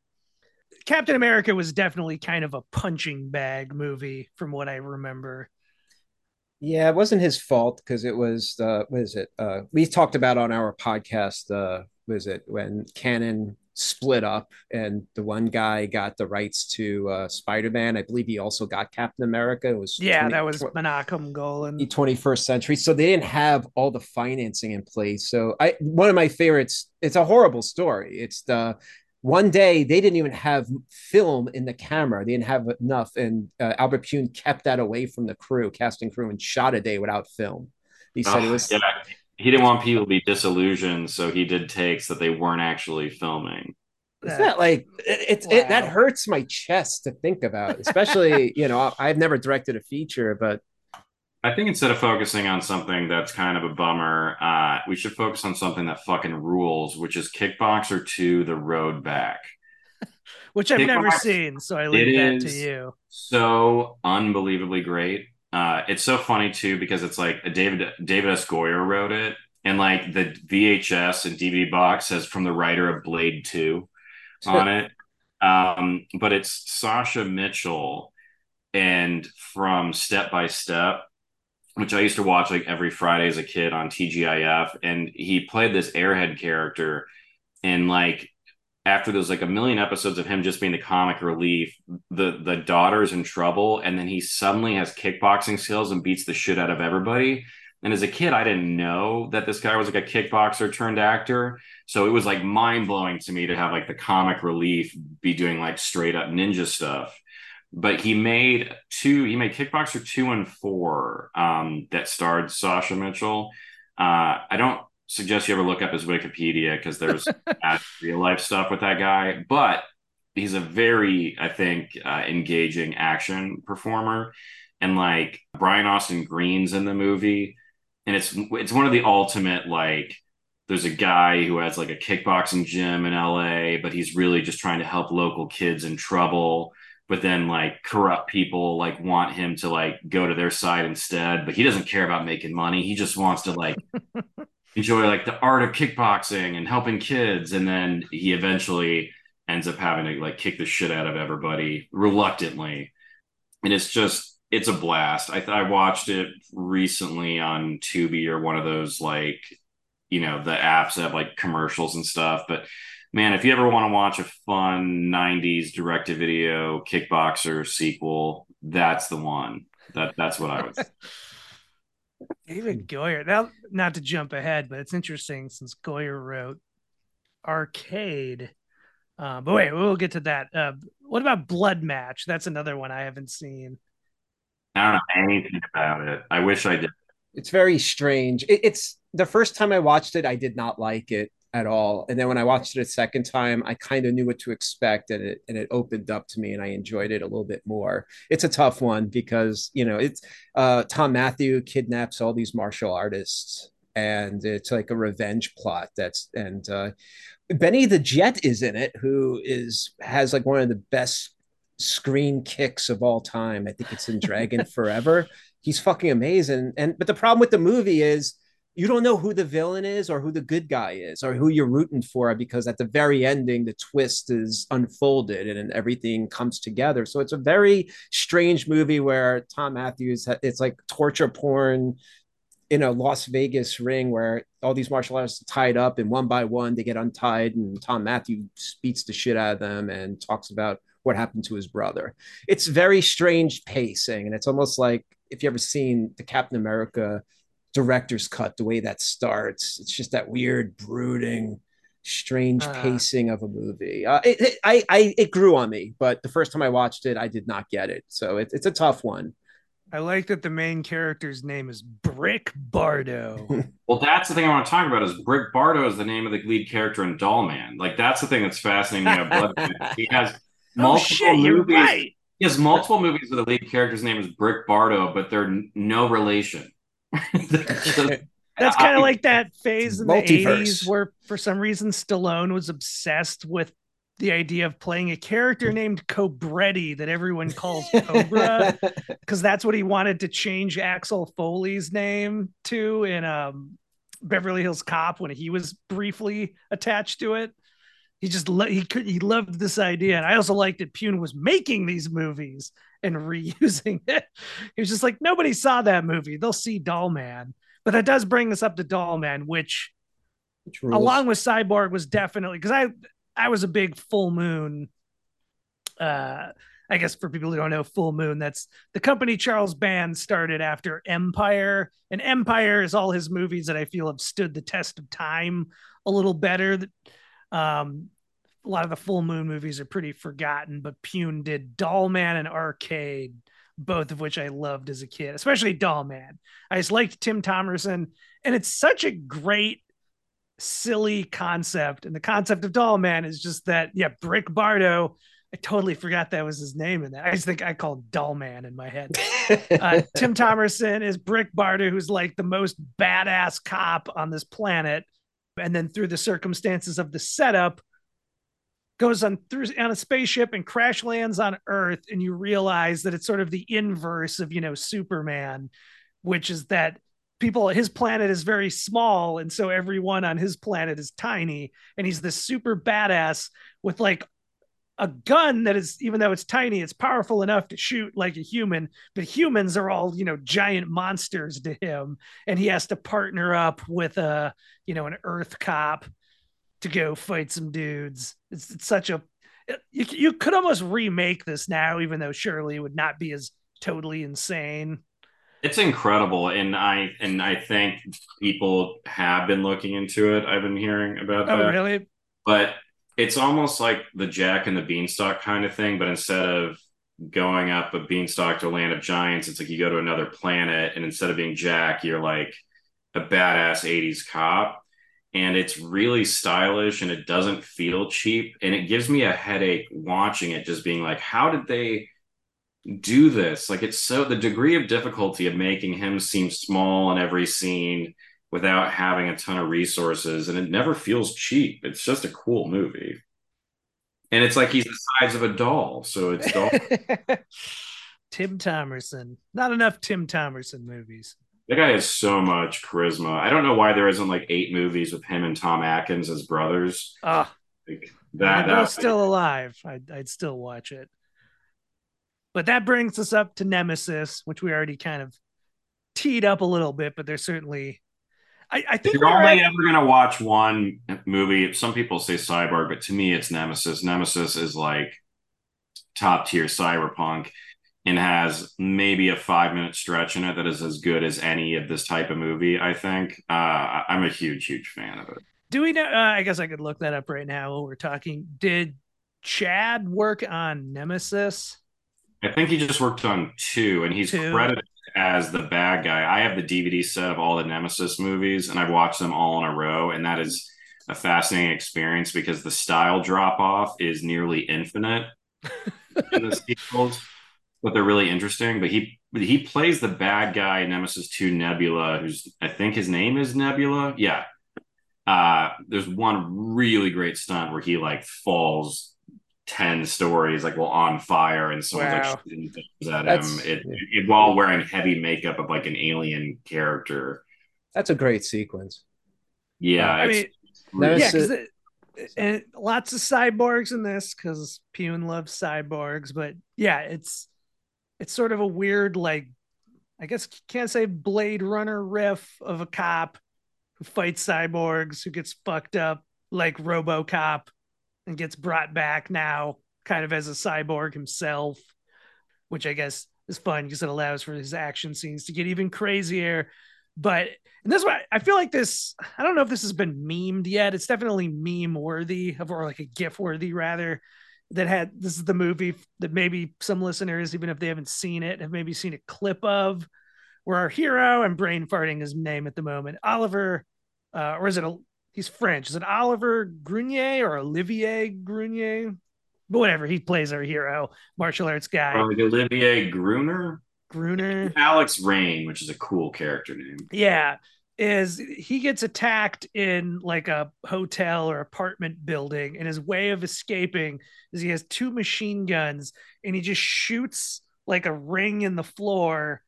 Captain America was definitely kind of a punching bag movie from what I remember. Yeah, it wasn't his fault because it was uh what is it? Uh we talked about on our podcast uh was it when Cannon split up and the one guy got the rights to uh Spider-Man. I believe he also got Captain America. It was Yeah, 20, that was Menachem Golan. The 21st century. So they didn't have all the financing in place. So I one of my favorites, it's a horrible story. It's the one day they didn't even have film in the camera they didn't have enough and uh, albert pyun kept that away from the crew casting crew and shot a day without film he said oh, it was yeah he didn't want people to be disillusioned so he did takes that they weren't actually filming it's not like it's wow. it, that hurts my chest to think about especially [LAUGHS] you know i've never directed a feature but I think instead of focusing on something that's kind of a bummer, uh, we should focus on something that fucking rules, which is Kickboxer 2 The Road Back. [LAUGHS] which I've never seen, so I leave that to you. So unbelievably great. Uh, it's so funny too because it's like David David S. Goyer wrote it, and like the VHS and DVD box says from the writer of Blade 2 [LAUGHS] on it. Um, but it's Sasha Mitchell and from Step by Step which I used to watch like every Friday as a kid on TGIF, and he played this airhead character, and like after there's like a million episodes of him just being the comic relief, the the daughter's in trouble, and then he suddenly has kickboxing skills and beats the shit out of everybody. And as a kid, I didn't know that this guy was like a kickboxer turned actor. So it was like mind blowing to me to have like the comic relief be doing like straight up ninja stuff. But he made two, he made Kickboxer two and four um, that starred Sasha Mitchell. Uh, I don't suggest you ever look up his Wikipedia because there's [LAUGHS] real life stuff with that guy, but he's a very, I think, uh, engaging action performer. And like Brian Austin Green's in the movie, and it's it's one of the ultimate like there's a guy who has like a kickboxing gym in LA, but he's really just trying to help local kids in trouble. But then like corrupt people like want him to like go to their side instead, but he doesn't care about making money. He just wants to like [LAUGHS] enjoy like the art of kickboxing and helping kids and then he eventually ends up having to like kick the shit out of everybody reluctantly. And it's just it's a blast. I th- i watched it recently on tubi or one of those like you know the apps that have like commercials and stuff. But man if you ever want to watch a fun 90s direct to video kickboxer sequel that's the one. That that's what i would [LAUGHS] David Goyer. Now, not to jump ahead, but it's interesting since Goyer wrote Arcade. Uh, but wait, we'll get to that. Uh, what about Blood Match? That's another one I haven't seen. I don't know anything about it. I wish I did. It's very strange. It, it's the first time I watched it, I did not like it at all. And then when I watched it a second time, I kind of knew what to expect and it and it opened up to me and I enjoyed it a little bit more. It's a tough one because, you know, it's uh Thom Mathew kidnaps all these martial artists and it's like a revenge plot that's and uh Benny the Jet is in it who is has like one of the best screen kicks of all time. I think it's in Dragon [LAUGHS] Forever. He's fucking amazing. And but the problem with the movie is you don't know who the villain is or who the good guy is or who you're rooting for because at the very ending the twist is unfolded and, everything comes together. So it's a very strange movie where thom mathews it's like torture porn in a las vegas ring where all these martial artists are tied up and one by one they get untied and Thom mathews beats the shit out of them and talks about what happened to his brother. It's very strange pacing and it's almost like if you ever seen the captain america director's cut, the way that starts. It's just that weird, brooding, strange uh, pacing of a movie. Uh, it, it, I, I, it grew on me, but the first time I watched it, I did not get it. So it, it's a tough one. I like that the main character's name is Brick Bardo. [LAUGHS] well, that's the thing I want to talk about is Brick Bardo is the name of the lead character in Dollman. Like that's the thing that's fascinating about Blood. [LAUGHS] he has multiple oh, shit, movies. Right. He has multiple movies where the lead character's name is Brick Bardo, but they're n- no relation. [LAUGHS] That's kind of like that phase in multiverse. the 80s where for some reason Stallone was obsessed with the idea of playing a character named Cobretti that everyone calls [LAUGHS] Cobra because that's what he wanted to change Axel Foley's name to in um, Beverly Hills Cop when he was briefly attached to it. He just lo- he could he loved this idea, and I also liked that Pyun was making these movies and reusing [LAUGHS] it. He was just like, nobody saw that movie. They'll see Dollman. But that does bring us up to Dollman, which, which along with Cyborg was definitely because I I was a big full moon. Uh I guess for people who don't know, Full Moon, that's the company Charles Band started after Empire. And Empire is all his movies that I feel have stood the test of time a little better. Um, a lot of the full moon movies are pretty forgotten, but Pyun did Dollman and Arcade, both of which I loved as a kid, especially Dollman. I just liked Tim Thomerson, and it's such a great, silly concept. And the concept of Dollman is just that, yeah, Brick Bardo. I totally forgot that was his name in that. I just think I called Dollman in my head. uh, [LAUGHS] Tim Thomerson is Brick Bardo, who's like the most badass cop on this planet. And then through the circumstances of the setup, goes on through on a spaceship and crash lands on Earth, and you realize that it's sort of the inverse of you know Superman, which is that people his planet is very small, and so everyone on his planet is tiny, and he's this super badass with like a gun that is even though it's tiny it's powerful enough to shoot like a human but humans are all you know giant monsters to him and he has to partner up with a you know an earth cop to go fight some dudes. It's, it's such a you, you could almost remake this now, even though surely it would not be as totally insane. It's incredible, and I and I think people have been looking into it. I've been hearing about oh, that. really? But it's almost like the Jack and the Beanstalk kind of thing, but instead of going up a beanstalk to a land of giants, it's like you go to another planet, and instead of being Jack, you're like a badass 80s cop and it's really stylish and it doesn't feel cheap. And it gives me a headache watching it just being like how did they do this? Like it's so the degree of difficulty of making him seem small in every scene without having a ton of resources and it never feels cheap. It's just a cool movie. And it's like he's the size of a doll so it's [LAUGHS] doll tim thomerson. Not enough tim thomerson movies that guy has so much charisma. I don't know why there isn't like eight movies with him and Tom Atkins as brothers. Ah, like that. They're still alive. I'd, I'd still watch it. But that brings us up to Nemesis, which we already kind of teed up a little bit, but there's certainly. I, I think if you're only at... ever going to watch one movie. Some people say Cyborg, but to me, it's Nemesis. Nemesis is like top tier cyberpunk and has maybe a five minute stretch in it that is as good as any of this type of movie. I think uh, I'm a huge, huge fan of it. Do we know? Uh, I guess I could look that up right now while we're talking. Did Chad work on Nemesis? I think he just worked on two, and he's two. credited as the bad guy. I have the DVD set of all the Nemesis movies, and I've watched them all in a row, and that is a fascinating experience because the style drop off is nearly infinite in the [LAUGHS] sequels but they're really interesting. But he he plays the bad guy in Nemesis 2 Nebula, who's I think his name is Nebula. Yeah. Uh, there's one really great stunt where he like falls 10 stories like well on fire and someone's wow. like shooting things at That's, him it, it, while wearing heavy makeup of like an alien character. That's a great sequence. Yeah. I mean, yeah, and lots of cyborgs in this because Pune loves cyborgs, but yeah, it's it's sort of a weird like I guess can't say Blade Runner riff of a cop who fights cyborgs, who gets fucked up like RoboCop and gets brought back now kind of as a cyborg himself, which I guess is fun because it allows for his action scenes to get even crazier. But and this why I feel like this, I don't know if this has been memed yet. It's definitely meme worthy of or like a GIF worthy rather that had this is the movie that maybe some listeners, even if they haven't seen it, have maybe seen a clip of where our hero, I'm brain farting his name at the moment, Oliver, uh, or is it a he's French? Is it Oliver Grunier or Olivier Grunier? But whatever, he plays our hero, martial arts guy. like Olivier Gruner. Gruner. Alex Rain, which is a cool character name. Yeah is he gets attacked in like a hotel or apartment building and his way of escaping is he has two machine guns and he just shoots like a ring in the floor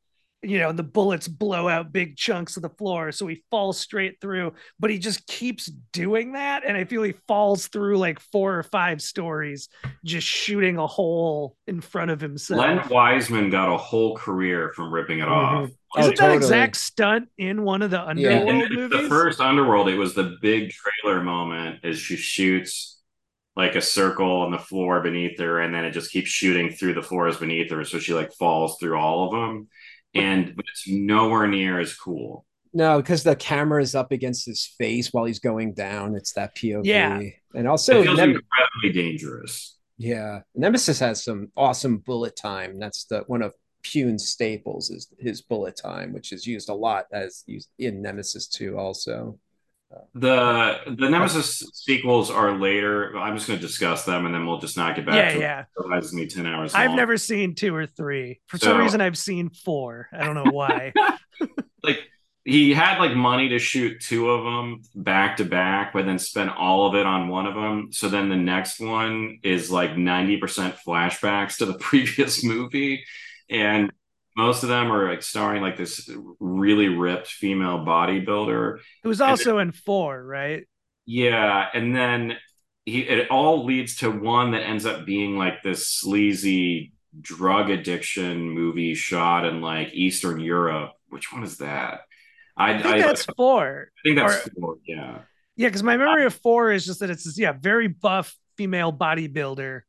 you know, and the bullets blow out big chunks of the floor. So he falls straight through, but he just keeps doing that. And I feel he falls through like four or five stories, just shooting a hole in front of himself. Len Wiseman got a whole career from ripping it mm-hmm. off. Isn't oh, that totally. exact stunt in one of the Underworld yeah. movies? The first Underworld, it was the big trailer moment as she shoots like a circle on the floor beneath her, and then it just keeps shooting through the floors beneath her. So she like falls through all of them and but it's nowhere near as cool. No, because the camera is up against his face while he's going down. It's that POV. Yeah, and also it feels Nem- incredibly dangerous. Yeah, Nemesis has some awesome bullet time. That's the one of Pyun's staples is his bullet time, which is used a lot as used in Nemesis 2 also. The the Nemesis sequels are later. I'm just going to discuss them, and then we'll just knock it back. Yeah, to yeah. Otherwise, me ten hours. I've long. never seen two or three. For so, some reason, I've seen four. I don't know why. [LAUGHS] like he had like money to shoot two of them back to back, but then spent all of it on one of them. So then the next one is like ninety percent flashbacks to the [LAUGHS] previous movie, and most of them are like starring like this really ripped female bodybuilder. It was also in four, right? Yeah, and then he it all leads to one that ends up being like this sleazy drug addiction movie shot in like Eastern Europe. Which one is that? I, I think I, that's four. I think that's or, four. Yeah. Yeah, because my memory of four is just that it's this, yeah, very buff female bodybuilder.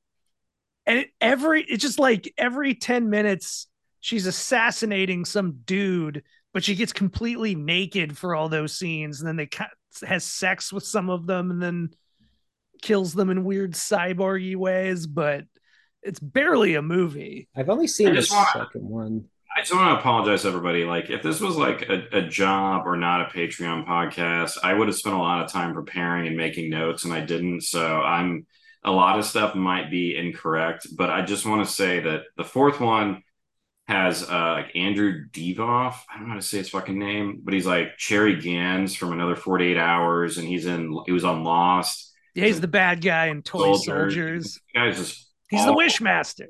And it, every it's just like every 10 minutes she's assassinating some dude, but she gets completely naked for all those scenes, and then they has sex with some of them, and then kills them in weird cyborgy ways. But it's barely a movie. I've only seen the second one. I just want to apologize to everybody. Like, if this was like a, a, job or not a Patreon podcast, I would have spent a lot of time preparing and making notes, and I didn't. So I'm a lot of stuff might be incorrect, but I just want to say that the fourth one has uh like Andrew Divoff. I don't know how to say his fucking name, but he's like Cherry Ganz from another 48 hours, and he's in he was on Lost. Yeah, he's the bad guy in Toy Soldiers. Soldiers. The guy's just he's the Wishmaster.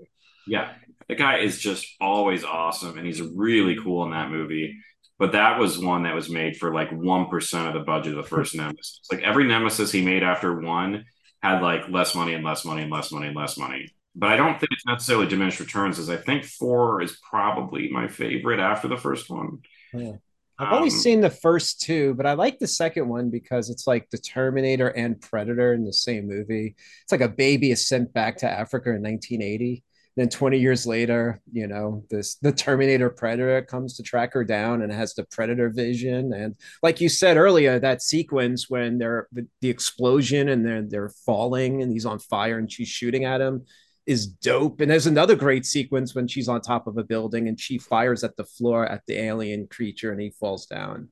Yeah, the guy is just always awesome and he's really cool in that movie but that was one that was made for like 1% of the budget of the first [LAUGHS] nemesis like every nemesis he made after one had like less money and less money and less money and less money but i don't think it's necessarily diminished returns as i think four is probably my favorite after the first one yeah. I've um, only seen the first two, but I like the second one because it's like the Terminator and Predator in the same movie. It's like a baby is sent back to Africa in 1980 then 20 years later you know this the terminator predator comes to track her down and has the predator vision and like you said earlier that sequence when they're the, the explosion and they're they're falling and he's on fire and she's shooting at him is dope and there's another great sequence when she's on top of a building and she fires at the floor at the alien creature and he falls down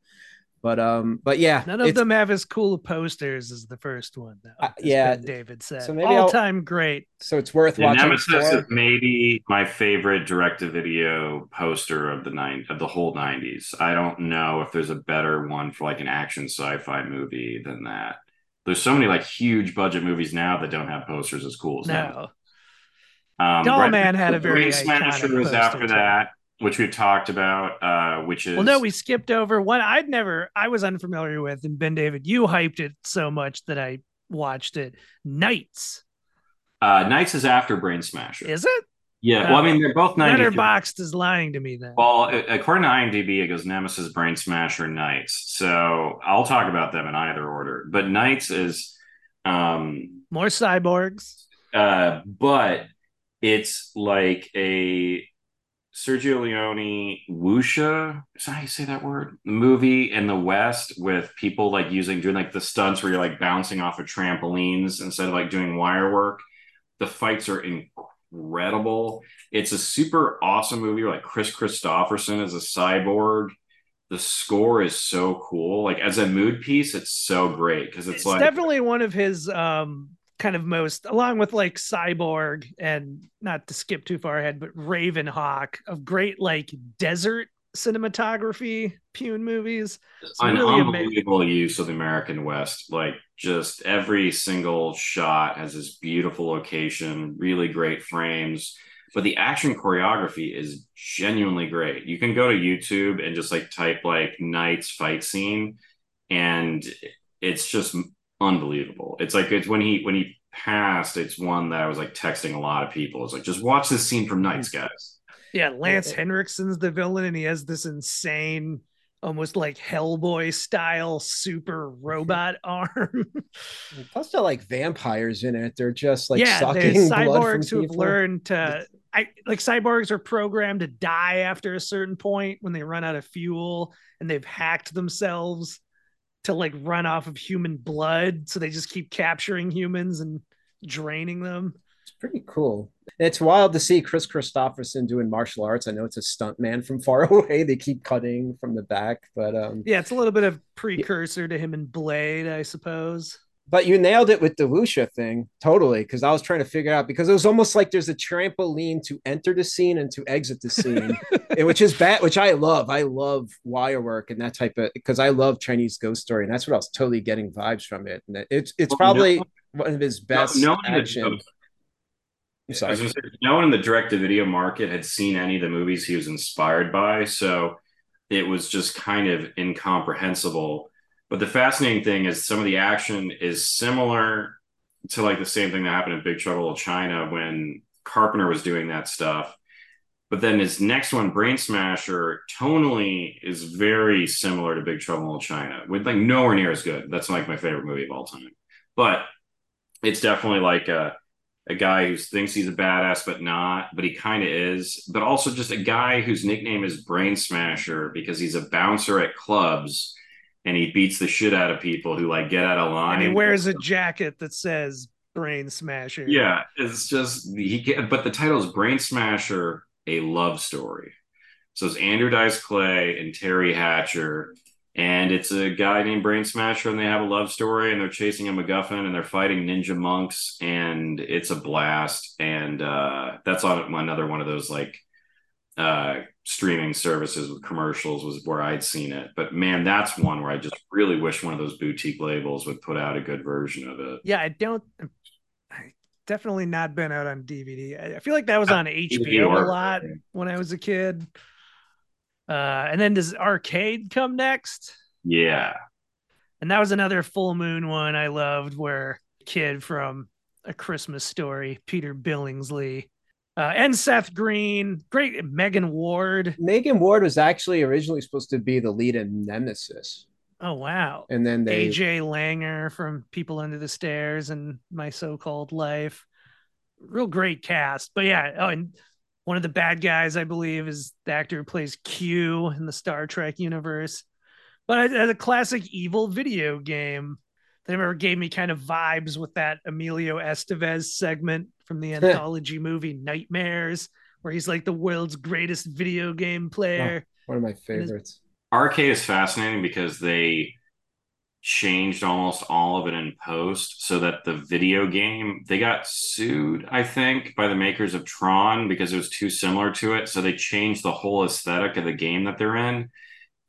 but um, but yeah, none of them have as cool posters as the first one. Though, uh, yeah, David said. So maybe all time great. So it's worth the watching. Nemesis is maybe my favorite direct-to-video poster of the nine of the whole '90s. I don't know if there's a better one for like an action sci-fi movie than that. There's so many like huge budget movies now that don't have posters as cool as no. that. Um, Dollman had a very Smasher was after that which we've talked about, uh, which is well, no, we skipped over one I'd never, I was unfamiliar with, and BenDavid, you hyped it so much that I watched it. Knights. Uh, Knights is after Brain Smasher. Is it? Yeah. well, I mean, they're both 90. Letterboxd is lying to me then. Well, according to IMDb, it goes Nemesis, Brain Smasher, Knights. So I'll talk about them in either order. But Knights is um more cyborgs. Uh, but it's like a Sergio Leone Wuxia, is that how you say that word? movie in the West with people like using doing like the stunts where you're like bouncing off of trampolines instead of like doing wire work. The fights are incredible. It's a super awesome movie. Like Kris Kristofferson is a cyborg. The score is so cool. Like as a mood piece, it's so great because it's, it's like definitely one of his um kind of most along with like cyborg and not to skip too far ahead but ravenhawk of great like desert cinematography Pyun movies it's an really unbelievable amazing. use of the american west like just every single shot has this beautiful location really great frames but the action choreography is genuinely great you can go to youtube and just like type like Knight's fight scene and it's just unbelievable. It's like it's when he when he passed, it's one that I was like texting a lot of people. It's like just watch this scene from Knights, mm. guys. Yeah, Lance Henriksen's the villain, and he has this insane, almost like Hellboy style super robot [LAUGHS] arm. Plus, they're like vampires in it. They're just like yeah, sucking [LAUGHS] cyborgs who have learned to. I like cyborgs are programmed to die after a certain point when they run out of fuel, and they've hacked themselves to like run off of human blood. So they just keep capturing humans and draining them. It's pretty cool. It's wild to see Kris Kristofferson doing martial arts. I know it's a stunt man from far [LAUGHS] away. They keep cutting from the back, but um yeah, it's a little bit of precursor to him in Blade, I suppose. But you nailed it with the wuxia thing, totally. Because I was trying to figure out because it was almost like there's a trampoline to enter the scene and to exit the scene, [LAUGHS] which is bad. Which I love. I love wire work and that type of because I love Chinese ghost story, and that's what I was totally getting vibes from it. And it's it's probably no, one of his best no, no action. Sorry. Say, no one in the direct to video market had seen any of the movies he was inspired by, so it was just kind of incomprehensible but the fascinating thing is some of the action is similar to like the same thing that happened in Big Trouble in China when Carpenter was doing that stuff. But then his next one, Brain Smasher, tonally is very similar to Big Trouble in China, with like nowhere near as good. That's like my favorite movie of all time. But it's definitely like a a guy who thinks he's a badass but not, but he kind of is. But also just a guy whose nickname is Brain Smasher because he's a bouncer at clubs and he beats the shit out of people who like get out of line. And he wears a jacket that says Brain Smasher. Yeah, it's just he. Get, but the title is Brain Smasher: A Love Story. So it's Andrew Dice Clay and Teri Hatcher and it's a guy named Brain Smasher, and they have a love story, and they're chasing a MacGuffin, and they're fighting ninja monks, and it's a blast. And uh, that's on another one of those like uh, streaming services with commercials was where I'd seen it. But man, that's one where I just really wish one of those boutique labels would put out a good version of it. Yeah, I don't. I definitely not been out on DVD. I feel like that was on HBO a lot when I was a kid. Uh, and then does Arcade come next? Yeah. And that was another full moon one I loved where kid from a Christmas story, Peter Billingsley, uh, and Seth Green, great Megan Ward. Megan Ward was actually originally supposed to be the lead in Nemesis. Oh wow! And then they AJ Langer from People Under the Stairs and My So-Called Life. Real great cast, but yeah. Oh, and one of the bad guys, I believe, is the actor who plays Q in the Star Trek universe. But as a classic evil video game that ever gave me kind of vibes with that Emilio Estevez segment from the [LAUGHS] anthology movie Nightmares, where he's like the world's greatest video game player. Oh, one of my favorites. Arcade is fascinating because they changed almost all of it in post so that the video game they got sued i think by the makers of tron because it was too similar to it so they changed the whole aesthetic of the game that they're in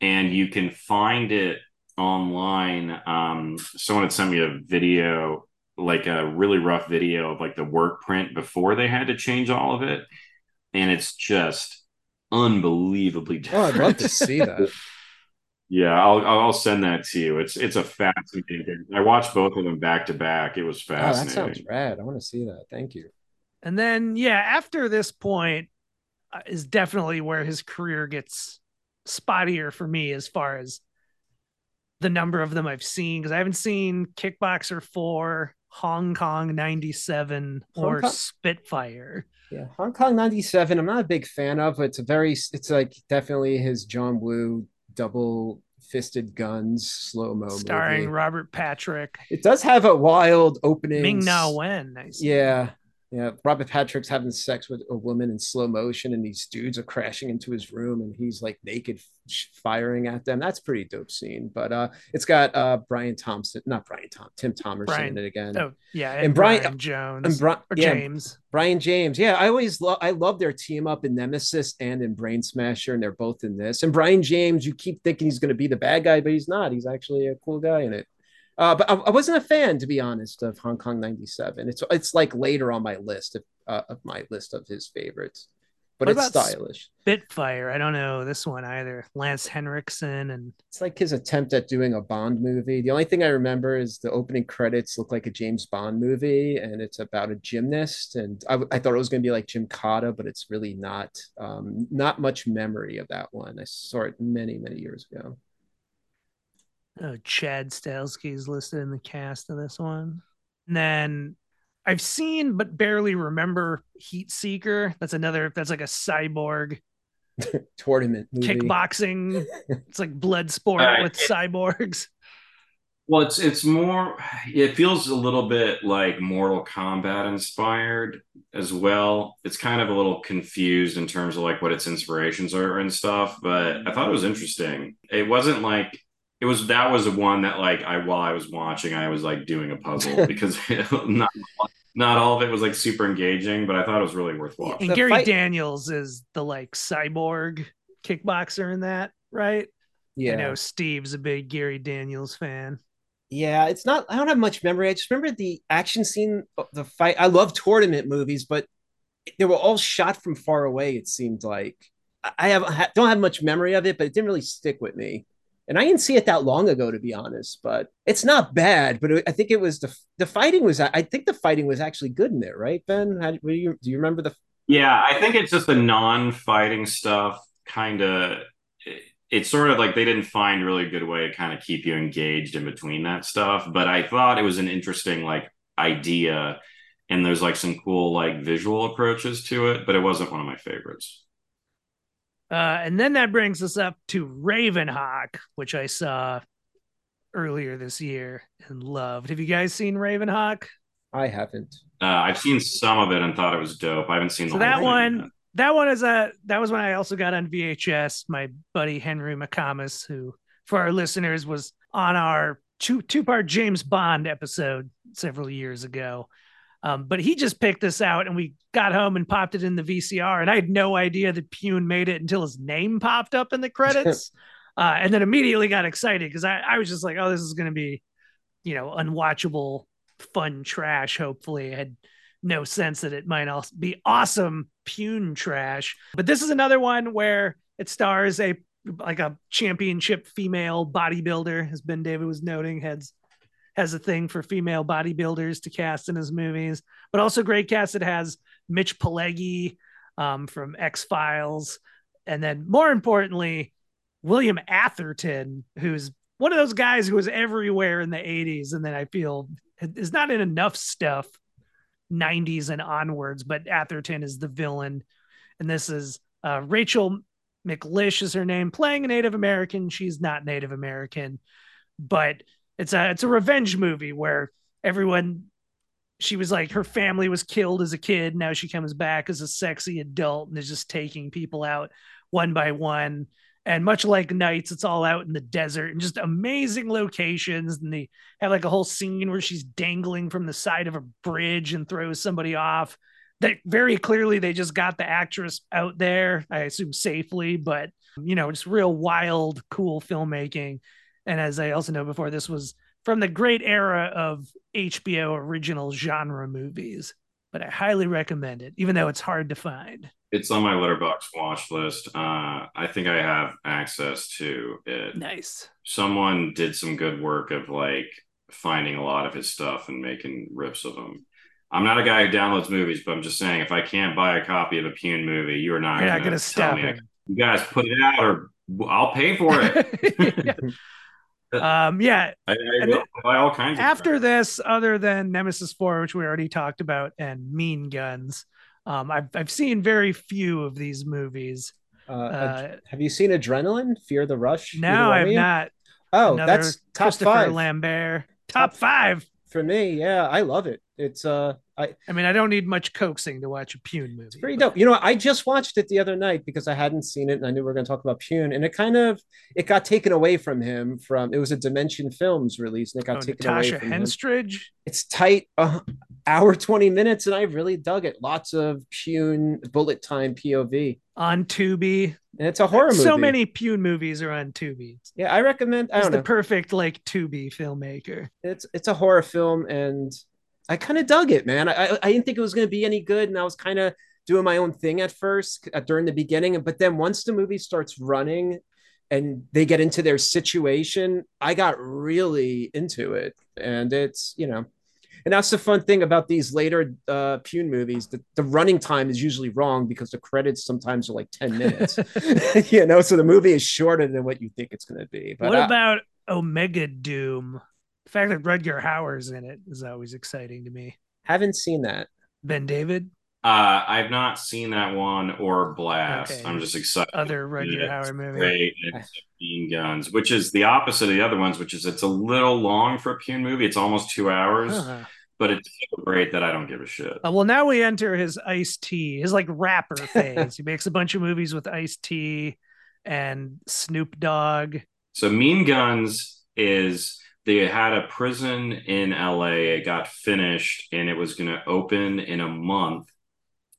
and you can find it online um someone had sent me a video like a really rough video of like the work print before they had to change all of it and it's just unbelievably different. oh i'd love to see that [LAUGHS] Yeah, I'll I'll send that to you. It's it's a fascinating. I watched both of them back to back. It was fascinating. Oh, that sounds rad. I want to see that. Thank you. And then yeah, after this point uh, is definitely where his career gets spottier for me as far as the number of them I've seen because I haven't seen Kickboxer 4, Hong Kong 97 Hong or Kong? Spitfire. Yeah, Hong Kong 97 I'm not a big fan of. It's a very it's like definitely his John Woo double fisted guns slow mo starring movie. Robert Patrick. It does have a wild opening. Ming Na Wen, nice. Yeah, yeah. Robert Patrick's having sex with a woman in slow motion, and these dudes are crashing into his room, and he's like naked, firing at them. That's pretty dope scene. But uh, it's got uh Brian Thompson, not Brian Tom, Tim Thomerson Brian, in it again. Oh yeah, and, and Brian, Brian, Jones and Bri- or yeah, James. Brion James. Yeah, I always love I love their team up in Nemesis and in Brain Smasher, and they're both in this. And Brion James, you keep thinking he's going to be the bad guy, but he's not. He's actually a cool guy in it. Uh, but I, I, wasn't a fan, to be honest, of Hong Kong '97. It's it's like later on my list of, uh, of my list of his favorites but what it's stylish. Spitfire. I don't know this one either. Lance Henriksen and it's like his attempt at doing a Bond movie. The only thing I remember is the opening credits look like a James Bond movie, and it's about a gymnast. And I, I thought it was going to be like Gymkata, but it's really not. Um, not much memory of that one. I saw it many many years ago. Oh, Chad Stahelski is listed in the cast of this one. And then I've seen but barely remember Heat Seeker. That's another. That's like a cyborg [LAUGHS] tournament movie. kickboxing. [LAUGHS] it's like blood sport uh, with it, cyborgs. Well, it's it's more. It feels a little bit like Mortal Kombat inspired as well. It's kind of a little confused in terms of like what its inspirations are and stuff. But I thought it was interesting. It wasn't like it was that was the one that like I while I was watching I was like doing a puzzle [LAUGHS] because [LAUGHS] not not all of it was like super engaging, but I thought it was really worth watching. And the Gary fight- Daniels is the like cyborg kickboxer in that, right? Yeah. I know Steve's a big Gary Daniels fan. Yeah, it's not. I don't have much memory. I just remember the action scene, uh, the fight. I love tournament movies, but they were all shot from far away. It seemed like I have I don't have much memory of it, but it didn't really stick with me and I didn't see it that long ago, to be honest. But it's not bad. But I think it was the the fighting was. I think the fighting was actually good in there, right, Ben? How, you, do you remember the Yeah, I think it's just the non-fighting stuff kind of it's sort of like they didn't find a really good way to kind of keep you engaged in between that stuff. But I thought it was an interesting like idea, and there's like some cool like visual approaches to it, but it wasn't one of my favorites. Uh, and then that brings us up to Ravenhawk, which I saw earlier this year and loved. Have you guys seen Ravenhawk? I haven't. Uh, I've seen some of it and thought it was dope. I haven't seen so that one. Yet that one is a that was when I also got on VHS. My buddy Henry McComas, who for our listeners was on our two two part James Bond episode several years ago. Um, but he just picked this out and we got home and popped it in the VCR. And I had no idea that Pyun made it until his name popped up in the [LAUGHS] credits. uh, and then immediately got excited because I, I was just like, oh, this is going to be, you know, unwatchable, fun trash. Hopefully, I had no sense that it might also be awesome Pyun trash. But this is another one where it stars a like a championship female bodybuilder, as BenDavid was noting, has has a thing for female bodybuilders to cast in his movies, but also great cast. It has Mitch Pileggi um, from X Files, and then more importantly, William Atherton, who's one of those guys who was everywhere in the 80s, and then I feel is not in enough stuff 90s and onwards, but Atherton is the villain. And this is uh, Rachel McLish is her name, playing a Native American. She's not Native American, but it's a it's a revenge movie where everyone she was like her family was killed as a kid. Now she comes back as a sexy adult and is just taking people out one by one. And much like Knights, it's all out in the desert and just amazing locations. And they have like a whole scene where she's dangling from the side of a bridge and throws somebody off. That very clearly they just got the actress out there, I assume safely, but you know, just real wild, cool filmmaking. And as I also know before, this was from the great era of HBO original genre movies, but I highly recommend it, even though it's hard to find it's on my Letterboxd watch list. Uh, I think I have access to it. Nice. Someone did some good work of like finding a lot of his stuff and making rips of them. I'm not a guy who downloads movies, but I'm just saying if I can't buy a copy of a Pyun movie, you are not going to stop me. You guys put it out, or I'll pay for it. [LAUGHS] [LAUGHS] [LAUGHS] um, yeah. [LAUGHS] I, I will buy all kinds. After this, other than Nemesis Four, which we already talked about, and Mean Guns, um, I've I've seen very few of these movies. Uh, uh, have you seen Adrenaline? Fear the Rush? No, I've not. Oh, Another that's top five. Lambert, top, top five for me. Yeah, I love it. It's uh, I. I mean, I don't need much coaxing to watch a Pyun movie. It's pretty but... dope. You know, I just watched it the other night because I hadn't seen it, and I knew we were going to talk about Pyun, and it kind of it got taken away from him. From it was a Dimension Films release, and it got oh, taken Natasha away from Henstridge. Him. It's tight. Uh, hour 20 minutes and I really dug it. Lots of Pyun bullet time POV on Tubi. And it's a horror movie. So many Pyun movies are on Tubi. Yeah, I recommend. I He's the know. perfect like Tubi filmmaker. It's it's a horror film, and I kind of dug it, man. I I didn't think it was going to be any good, and I was kind of doing my own thing at first uh, during the beginning, but then once the movie starts running and they get into their situation, I got really into it, and it's you know and that's the fun thing about these later uh, Pyun movies. The, the running time is usually wrong because the credits sometimes are like 10 [LAUGHS] minutes, [LAUGHS] you know, so the movie is shorter than what you think it's going to be. But what I, about Omega Doom? The fact that Rutger Hauer's in it is always exciting to me. Haven't seen that. BenDavid? Uh, I've not seen that one or Blast. Okay. I'm just excited. Other Rutger Hauer movie. Great. Mean Guns, which is the opposite of the other ones, which is it's a little long for a Pyun movie. It's almost two hours. Uh-huh but it's so great that I don't give a shit. Uh, well, now we enter his Ice T, his like rapper [LAUGHS] phase. he makes a bunch of movies with Ice T and Snoop Dogg. So Mean Guns is they had a prison in LA. It got finished and it was going to open in a month.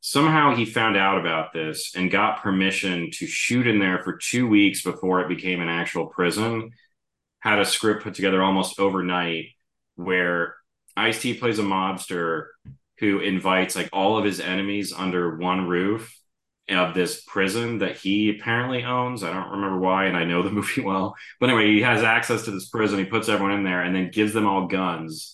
Somehow he found out about this and got permission to shoot in there for two weeks before it became an actual prison. Had a script put together almost overnight where Ice T plays a mobster who invites like all of his enemies under one roof of this prison that he apparently owns. I don't remember why, and I know the [LAUGHS] movie well. But anyway, he has access to this prison. He puts everyone in there and then gives them all guns.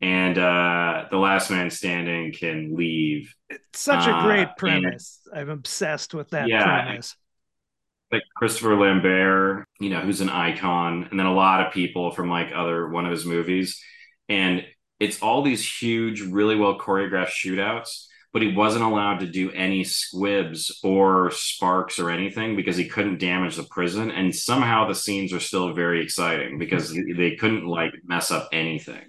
And uh, the last man standing can leave. It's Such a great uh, premise. And, I'm obsessed with that yeah, premise. Like Christopher Lambert, you know, who's an icon, and then a lot of people from like other one of his movies. And it's all these huge, really well choreographed shootouts but he wasn't allowed to do any squibs or sparks or anything because he couldn't damage the prison. And somehow the scenes are still very exciting because they couldn't like mess up anything.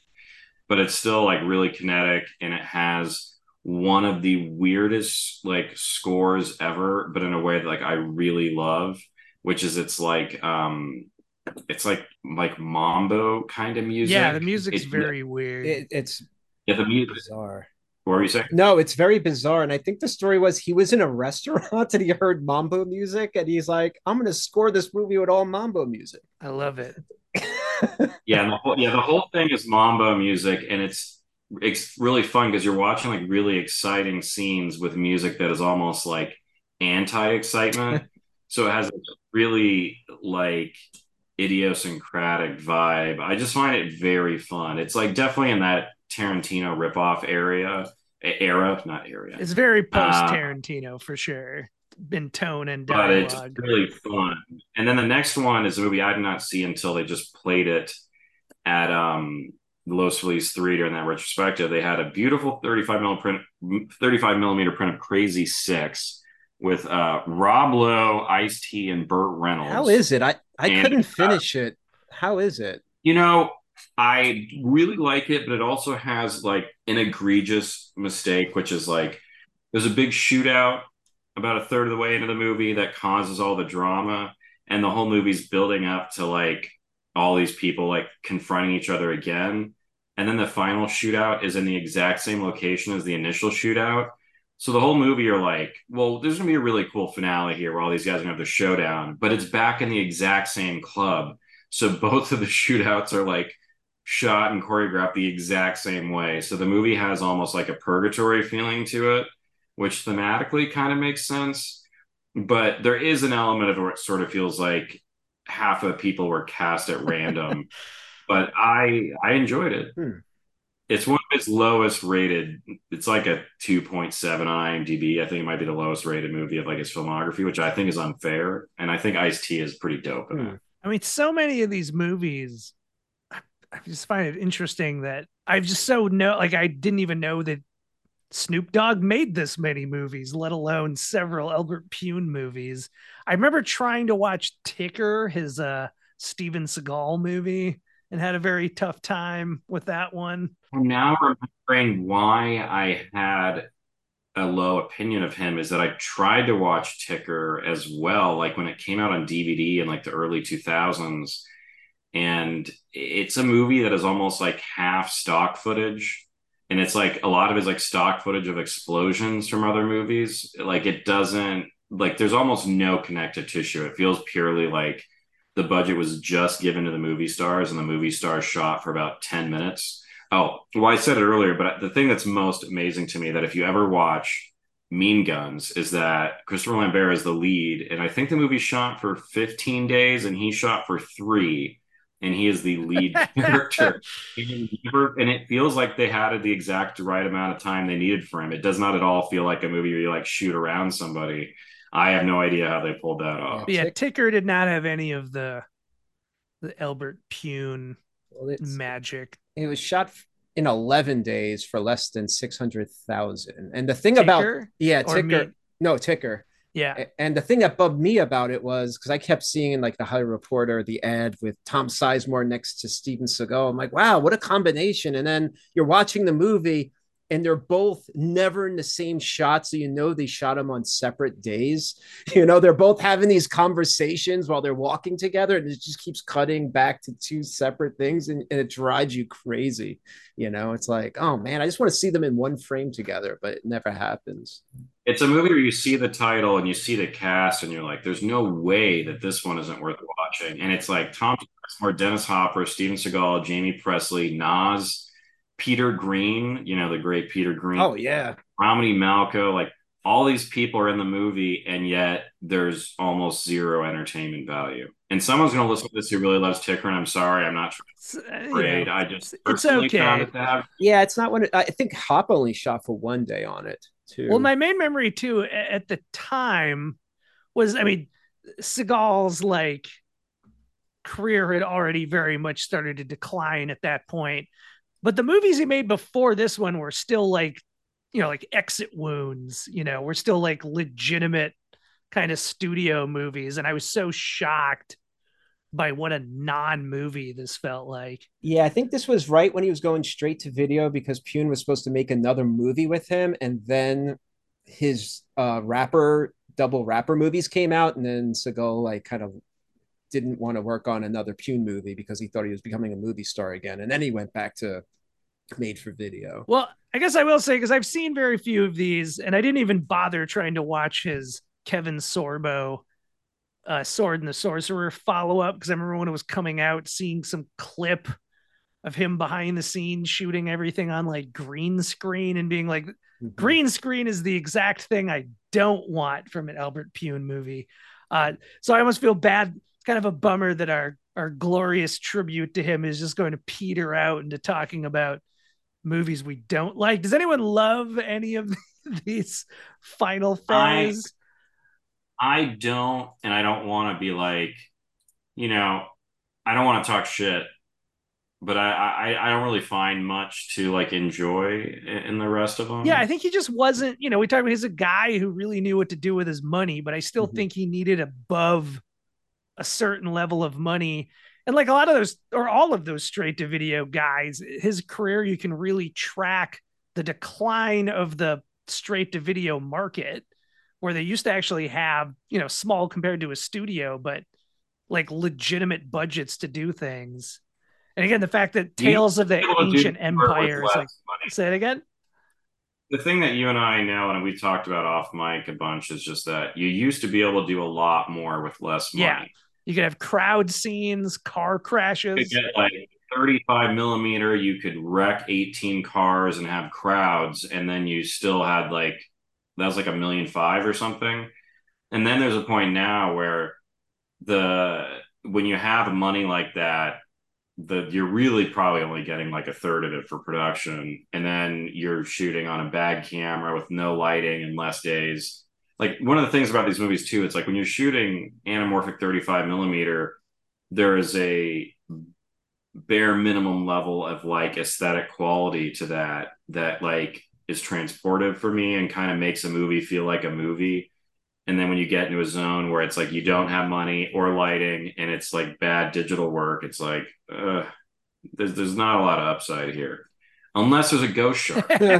But it's still like really kinetic and it has one of the weirdest like scores ever, but in a way that like I really love, which is it's like um it's like like mambo kind of music. Yeah, the music's it, very weird. It, it's yeah, the music bizarre. What were you saying? No, it's very bizarre. And I think the story was he was in a [LAUGHS] restaurant and he heard mambo music and he's like, I'm going to score this movie with all mambo music. I love it. [LAUGHS] yeah, the whole, yeah, the whole thing is mambo music and it's it's really fun because you're watching like really exciting scenes with music that is almost like anti-excitement. [LAUGHS] so it has a really like idiosyncratic vibe. I just find it very fun. It's like definitely in that Tarantino ripoff area era, not area. It's very post Tarantino uh, for sure. In tone and dialogue. But it's really fun. And then the next one is a movie I did not see until they just played it at um Los Feliz 3 during that retrospective. They had a beautiful 35 millimeter print 35 millimeter print of Crazy Six with uh Rob Lowe, Ice T, and Burt Reynolds. How is it? I, I and, couldn't uh, finish uh, it. How is it? You know, I really like it, but it also has like an egregious mistake, which is like there's a big shootout about a third of the way into the movie that causes all the drama, and the whole movie's building up to like all these people like confronting each other again. And then the final shootout is in the exact same location as the initial shootout. So the whole movie, you're like, well, there's gonna be a really cool finale here where all these guys are gonna have the showdown, but it's back in the exact same club. So [LAUGHS] both of the shootouts are like shot and choreographed the exact same way. So the movie has almost like a purgatory feeling to it, which thematically kind of makes sense. But there is an element of it sort of feels like half of people were cast at random. [LAUGHS] but I I enjoyed it. Hmm. It's one of its lowest rated. It's like a 2.7 on IMDb. I think it might be the lowest rated movie of like its filmography, which I think is unfair. And I think Ice T is pretty dope. Hmm. I mean, so many of these movies I just find it interesting that I've just so know like I didn't even know that Snoop Dogg made this many movies, let alone several Albert Pyun movies. I remember trying to watch Ticker, his uh Steven Seagal movie, and had a very tough time with that one. I'm now remembering why I had a low opinion of him is that I tried to watch Ticker as well, like when it came out on DVD in like the early 2000s and it's a movie that is almost like half stock footage. And it's like a lot of it's like stock footage of explosions from other movies. Like it doesn't like there's almost no connective tissue. It feels purely like the budget was just given to the movie stars and the movie stars shot for about 10 minutes. Oh well i said it earlier but the thing that's most amazing to me that if you ever watch Mean Guns is that Christopher Lambert is the lead, and I think the movie shot for 15 days and he shot for three and he is the lead [LAUGHS] character. and it feels like they had the exact right amount of time they needed for him. It does not at all feel like a movie where you like shoot around somebody. I have no idea how they pulled that off. Yeah, Ticker did not have any of the the Albert Pyun well, magic. It was shot in 11 days for less than 600,000. And the thing ticker about yeah, Ticker no, Ticker yeah. And the thing that bugged me about it was because I kept seeing in like the Hollywood Reporter the ad with Tom Sizemore next to Steven Seagal. I'm like, wow, what a combination. And then you're watching the movie and they're both never in the same shot. So you know they shot them on separate days. You know, they're both having these conversations while they're walking together, and it just keeps cutting back to two separate things, and, and it drives you crazy. You know, it's like, oh man, I just want to see them in one frame together, but it never happens. It's a movie where you see the title and you see the cast, and you're like, there's no way that this one isn't worth watching. And it's like Tom or Dennis Hopper, Steven Seagal, Jamie Pressly, Nas Peter Green, you know, the great Peter Green. Oh, yeah. Romany Malco, like all these people are in the movie, and yet there's almost zero entertainment value. And someone's going to listen to this who really loves Ticker, and I'm sorry, I'm not afraid. Uh, I just it's okay. It have... Yeah, it's not one. I think Hop only shot for one day on it. too. Well, my main memory too at the time was, I mean, Seagal's like career had already very much started to decline at that point. But the movies he made before this one were still like, you know, like exit wounds, you know, were still like legitimate kind of studio movies. And I was so shocked by what a non-movie this felt like. Yeah, I think this was right when he was going straight to video because Pyun was supposed to make another movie with him, and then his uh, rapper double rapper movies came out, and then Seagal like kind of didn't want to work on another Pyun movie because he thought he was becoming a movie star again, and then he went back to made for video. Well, I guess I will say because I've seen very few of these, and I didn't even bother trying to watch his Kevin Sorbo uh, Sword and the Sorcerer follow up because I remember when it was coming out, seeing some clip of him behind the scenes shooting everything on like green screen and being like, mm-hmm. green screen is the exact thing I don't want from an Albert Pyun movie. Uh, so I almost feel bad. It's kind of a bummer that our our glorious tribute to him is just going to peter out into talking about movies we don't like. Does anyone love any of [LAUGHS] these final phase? I don't, and I don't want to be like, you know, I don't want to talk shit, but I, I, I don't really find much to like enjoy in the rest of them. Yeah, I think he just wasn't. You know, we talked about he's a guy who really knew what to do with his money, but I still mm-hmm. think he needed above a certain level of money. And like a lot of those, or all of those straight to video guys, his career, you can really track the decline of the straight to video market where they used to actually have, you know, small compared to a studio, but like legitimate budgets to do things. And again, the fact that Tales of the Ancient Empires, like, say it again. The thing that you and I know, and we talked about off mic a bunch, is just that you used to be able to do a lot more with less money. Yeah. You could have crowd scenes, car crashes. get like 35 millimeter, you could wreck 18 cars and have crowds, and then you still had like that was like a million five or something. And then there's a point now where the when you have money like that, the you're really probably only getting like a third of it for production, and then you're shooting on a bad camera with no lighting and less days. Like one of the things about these movies too, it's like when you're shooting anamorphic 35 millimeter, there is a bare minimum level of like aesthetic quality to that that like is transportive for me and kind of makes a movie feel like a movie. And then when you get into a zone where it's like you don't have money or lighting and it's like bad digital work, it's like uh, there's there's not a lot of upside here, unless there's a ghost shark. [LAUGHS] [LAUGHS] there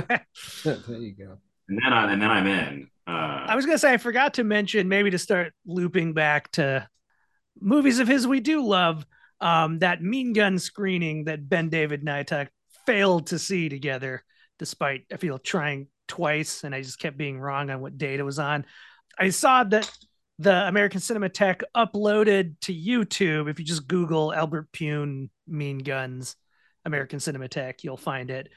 you go. And then I and then I'm in. Uh, I was gonna say I forgot to mention maybe to start looping back to movies of his we do love. Um, that Mean Gun screening that BenDavid and I talk, failed to see together despite I feel trying twice and I just kept being wrong on what date it was on. I saw that the American Cinematheque uploaded to YouTube. If you just Google Albert Pyun Mean Guns American Cinematheque, you'll find it.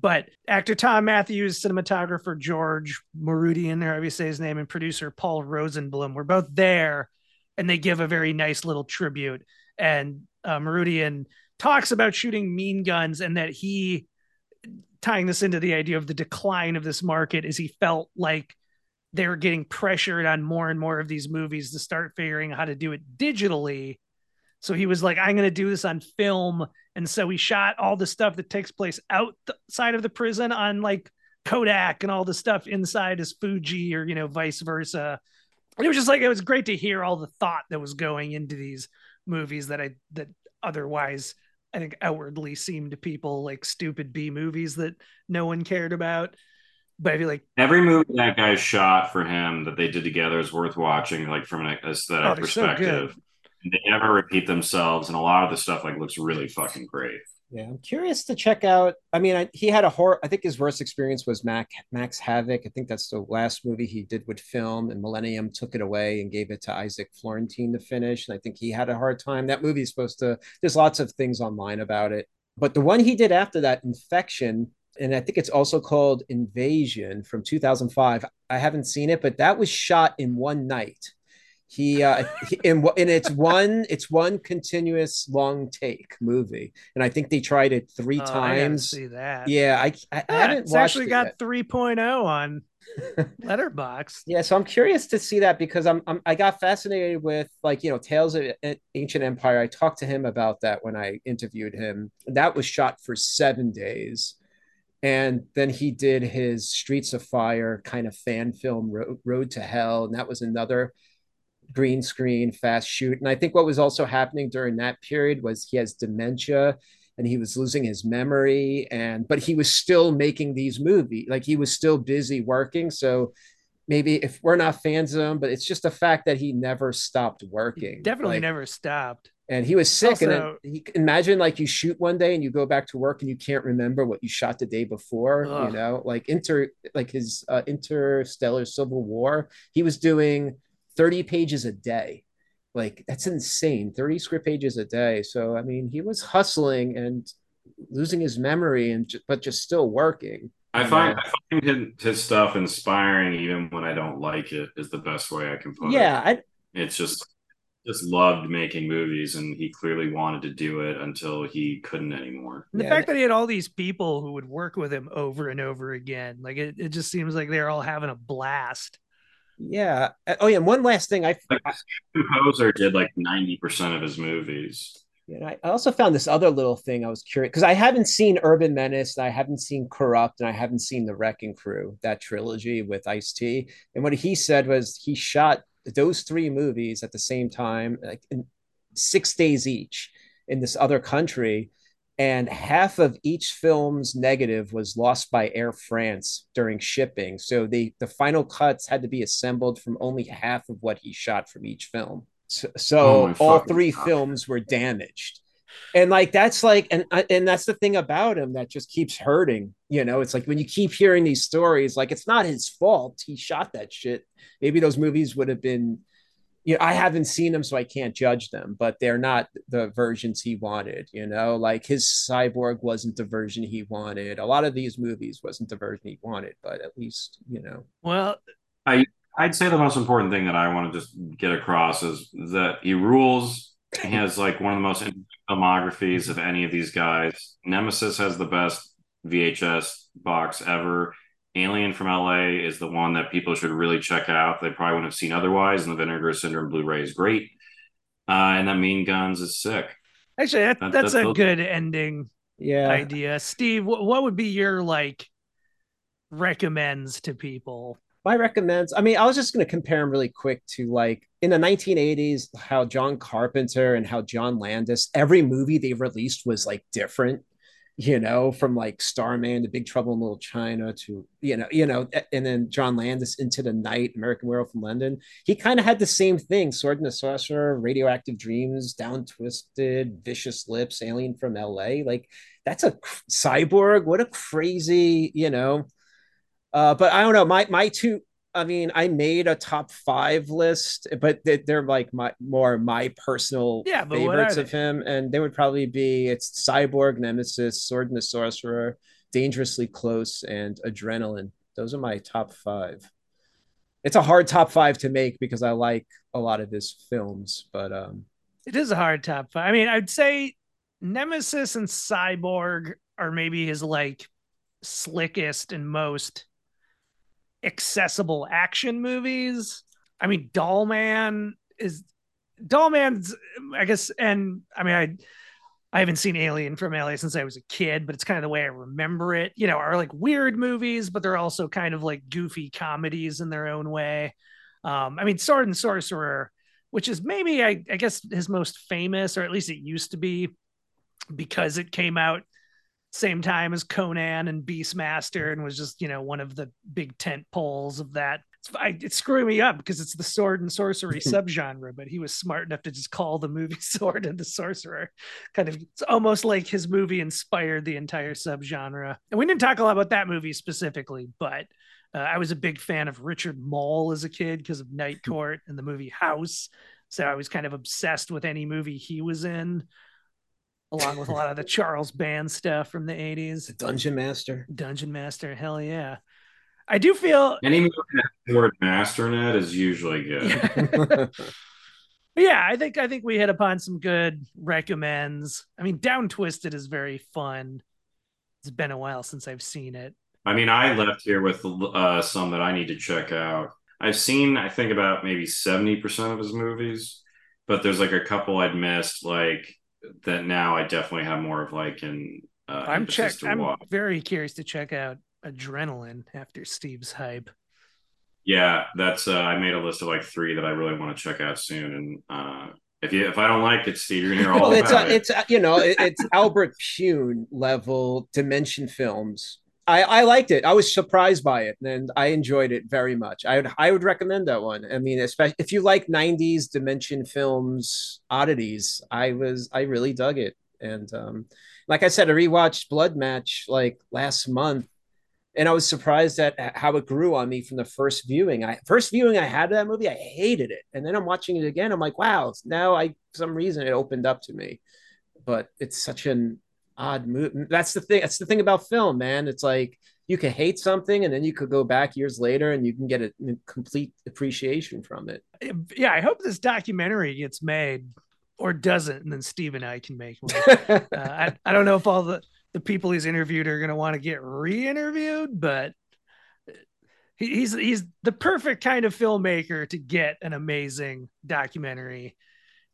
But actor Thom Mathews, cinematographer George Mooradian, however you say his name, and producer Paul Rosenblum were both there, and they give a very nice little tribute. And uh, Mooradian talks about shooting Mean Guns and that he tying this into the idea of the decline of this market is he felt like they were getting pressured on more and more of these movies to start figuring how to do it digitally. So he was like, I'm going to do this on film. And so he shot all the stuff that takes place outside of the prison on like Kodak and all the stuff inside is Fuji or, you know, vice versa. It was just like, it was great to hear all the thought that was going into these movies that I, that otherwise I think outwardly seemed to people like stupid B movies that no one cared about. But I feel like every movie that guy shot for him that they did together is worth watching, like from an aesthetic oh, perspective. So they never repeat themselves, and a lot of the stuff like looks really fucking great. Yeah, I'm curious to check out. I mean, I, he had a horror. I think his worst experience was Mac, Max Havoc. I think that's the last movie he did with film, and Millennium took it away and gave it to Isaac Florentine to finish. And I think he had a hard time. That movie is supposed to. There's lots of things online about it, but the one he did after that, Infection, and I think it's also called Invasion from 2005. I haven't seen it, but that was shot in one night he uh he, and, and it's one it's one continuous long take movie and i think they tried it three oh, times see that yeah i i, I haven't it's actually got 3.0 on [LAUGHS] Letterboxd Yeah, so I'm curious to see that because I'm, I'm I got fascinated with like you know Tales of Ancient Empire. I talked to him about that when I interviewed him. That was shot for seven days, and then he did his Streets of Fire kind of fan film Road, Road to Hell, and that was another green screen fast shoot. And I think what was also happening during that period was he has dementia and he was losing his memory and but he was still making these movies like he was still busy working. So maybe if we're not fans of him but it's just the fact that he never stopped working. He definitely like, never stopped and he was sick also, and then he, imagine like you shoot one day and you go back to work and you can't remember what you shot the day before ugh. you know like inter like his uh, interstellar civil war he was doing 30 pages a day like that's insane 30 script pages a day so i mean he was hustling and losing his memory and but just still working I find, I find his, his, stuff inspiring even when I don't like it is the best way I can put yeah, it. Yeah, it's just just loved making movies and he clearly wanted to do it until he couldn't anymore. And the yeah. fact that he had all these people who would work with him over and over again, like it, it just seems like they're all having a blast. Yeah. Uh, oh yeah. And one last thing, I like composer did like ninety percent of his movies. Yeah, I also found this other little thing I was curious because I haven't seen Urban Menace, and I haven't seen Corrupt, and I haven't seen The Wrecking Crew, that trilogy with Ice T. And what he said was he shot those three movies at the same time, like in six days each in this other country and half of each film's negative was lost by Air France during shipping. So the the final cuts had to be assembled from only half of what he shot from each film. So, so oh all three God. films were damaged. And like that's like and uh, and that's the thing about him that just keeps hurting. You know, it's like when you keep hearing these stories, like it's not his fault. He shot that shit. Maybe those movies would have been you know, I haven't seen them, so I can't judge them, but they're not the versions he wanted. You know, like his cyborg wasn't the version he wanted. A lot of these movies wasn't the version he wanted, but at least you know. Well, I I'd say the most important thing that I want to just get across is that he rules. He has like one of the most filmographies of any of these guys. Nemesis has the best VHS box ever. Alien from LA is the one that people should really check out. They probably wouldn't have seen otherwise. And the Vinegar Syndrome Blu-ray is great. Uh, and that Mean Guns is sick. Actually, that, that, that's, that's, a good ending yeah. idea. Steve, what, what would be your like recommends to people? My recommends, I mean, I was just going to compare them really quick to like in the 1980s, how John Carpenter and how John Landis, every movie they released was like different you know, from like Starman to Big Trouble in Little China to you know, you know, and then John Landis into the Night, American Werewolf from London. He kind of had the same thing: Sword and the Sorcerer, Radioactive Dreams, Down Twisted, Vicious Lips, Alien from L.A. Like that's a cyborg. What a crazy, you know. Uh, but I don't know. My my two I mean, I made a top five list, but they're like my more my personal yeah, favorites of him, and they would probably be it's Cyborg, Nemesis, Sword and the Sorcerer, Dangerously Close, and Adrenaline. Those are my top five. It's a hard top five to make because I like a lot of his films, but um, it is a hard top five. I mean, I'd say Nemesis and Cyborg are maybe his like slickest and most accessible action movies. I mean, Dollman is Dollman's, I guess, and I mean, I I haven't seen Alien from LA since I was a kid, but it's kind of the way I remember it. You know, are like weird movies, but they're also kind of like goofy comedies in their own way. Um, I mean, Sword and Sorcerer, which is maybe I, I guess his most famous, or at least it used to be, because it came out same time as Conan and Beastmaster, and was just you know one of the big tent poles of that. It's, I, it's screwing me up because it's the sword and sorcery [LAUGHS] subgenre, but he was smart enough to just call the movie [LAUGHS] Sword and the Sorcerer. Kind of, it's almost like his movie inspired the entire subgenre. And we didn't talk a lot about that movie specifically, but uh, I was a big fan of Richard Moll as a kid because of Night [LAUGHS] Court and the movie House. So I was kind of obsessed with any movie he was in along with a lot of the [LAUGHS] Charles Band stuff from the 80s. The Dungeon Master. Dungeon Master, hell yeah. I do feel any movie that word master in it is usually good. Yeah. [LAUGHS] yeah, I think I think we hit upon some good recommends. I mean, Down Twisted is very fun. It's been a while since I've seen it. I mean, I left here with uh, some that I need to check out. I've seen, I think, about maybe 70% of his movies, but there's like a couple I'd missed, like that now I definitely have more of like an. Uh, I'm check. I'm watch. very curious to check out Adrenaline after Steve's hype. Yeah, that's. Uh, I made a list of like three that I really want to check out soon, and uh, if you if I don't like it, Steve, you're gonna hear all well, it's about a, it. It's you know it, it's Albert Pyun level dimension films. I, I liked it. I was surprised by it, and I enjoyed it very much. I would I would recommend that one. I mean, especially if you like '90s dimension films oddities, I was I really dug it. And um, like I said, I rewatched Blood Match like last month, and I was surprised at how it grew on me from the first viewing. I first viewing I had that movie, I hated it, and then I'm watching it again. I'm like, wow, now I for some reason it opened up to me. But it's such an odd movie. That's the thing. That's the thing about film, man. It's like you can hate something, and then you could go back years later and you can get a, complete appreciation from it. Yeah, I hope this documentary gets made or doesn't, and then Steve and I can make one. [LAUGHS] uh, I, I don't know if all the the people he's interviewed are going to want to get re-interviewed, but he's he's the perfect kind of filmmaker to get an amazing documentary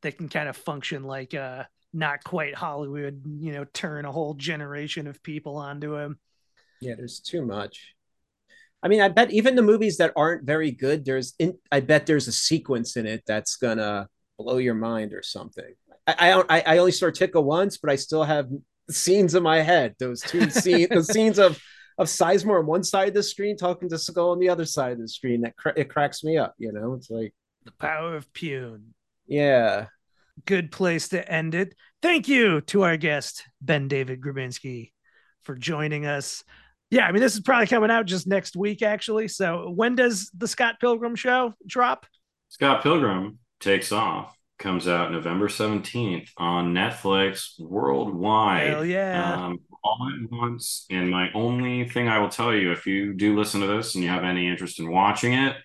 that can kind of function like a not quite Hollywood, you know, turn a whole generation of people onto him. Yeah, there's too much. I mean, I bet even the movies that aren't very good, there's in, I bet there's a sequence in it that's gonna blow your mind or something. I I, I only saw Ticker once, but I still have scenes in my head. Those two [LAUGHS] scenes, the scenes of of Sizemore on one side of the screen talking to Seagal on the other side of the screen. That it cracks me up. You know, it's like the power of Pyun. Yeah, good place to end it. Thank you to our guest BenDavid Grabinski for joining us. Yeah, I mean this is probably coming out just next week, actually. So when does the Scott Pilgrim show drop? Scott Pilgrim takes off comes out November 17th on Netflix worldwide. Hell yeah. Um, all at once. And my only thing I will tell you, if you do listen to this and you have any interest in watching it,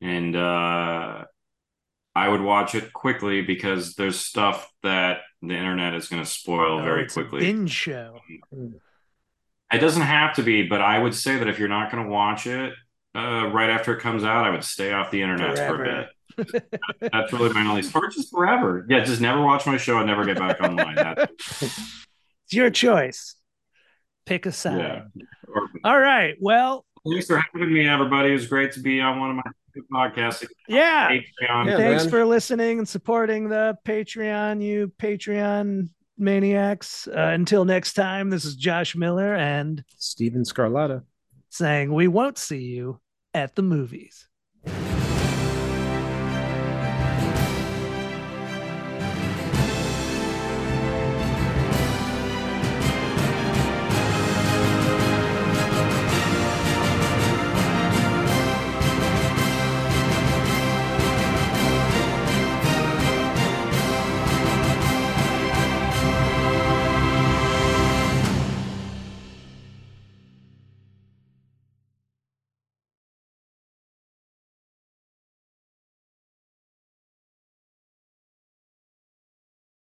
and uh, I would watch it quickly because there's stuff that the internet is going to spoil oh, very quickly. binge show. It doesn't have to be, but I would say that if you're not going to watch it uh, right after it comes out, I would stay off the internet Forever. for a bit. That's really my only sport, just forever. Yeah, just never watch my show and never get back online. That's... [LAUGHS] it's your choice. Pick a side. Yeah. All right. Well, thanks for having me, everybody. It was great to be on one of my podcasts. Yeah. Patreon. yeah thanks man. for listening and supporting the Patreon, you Patreon maniacs. Uh, until next time, this is Josh Miller and Steven Scarlatta saying we won't see you at the movies.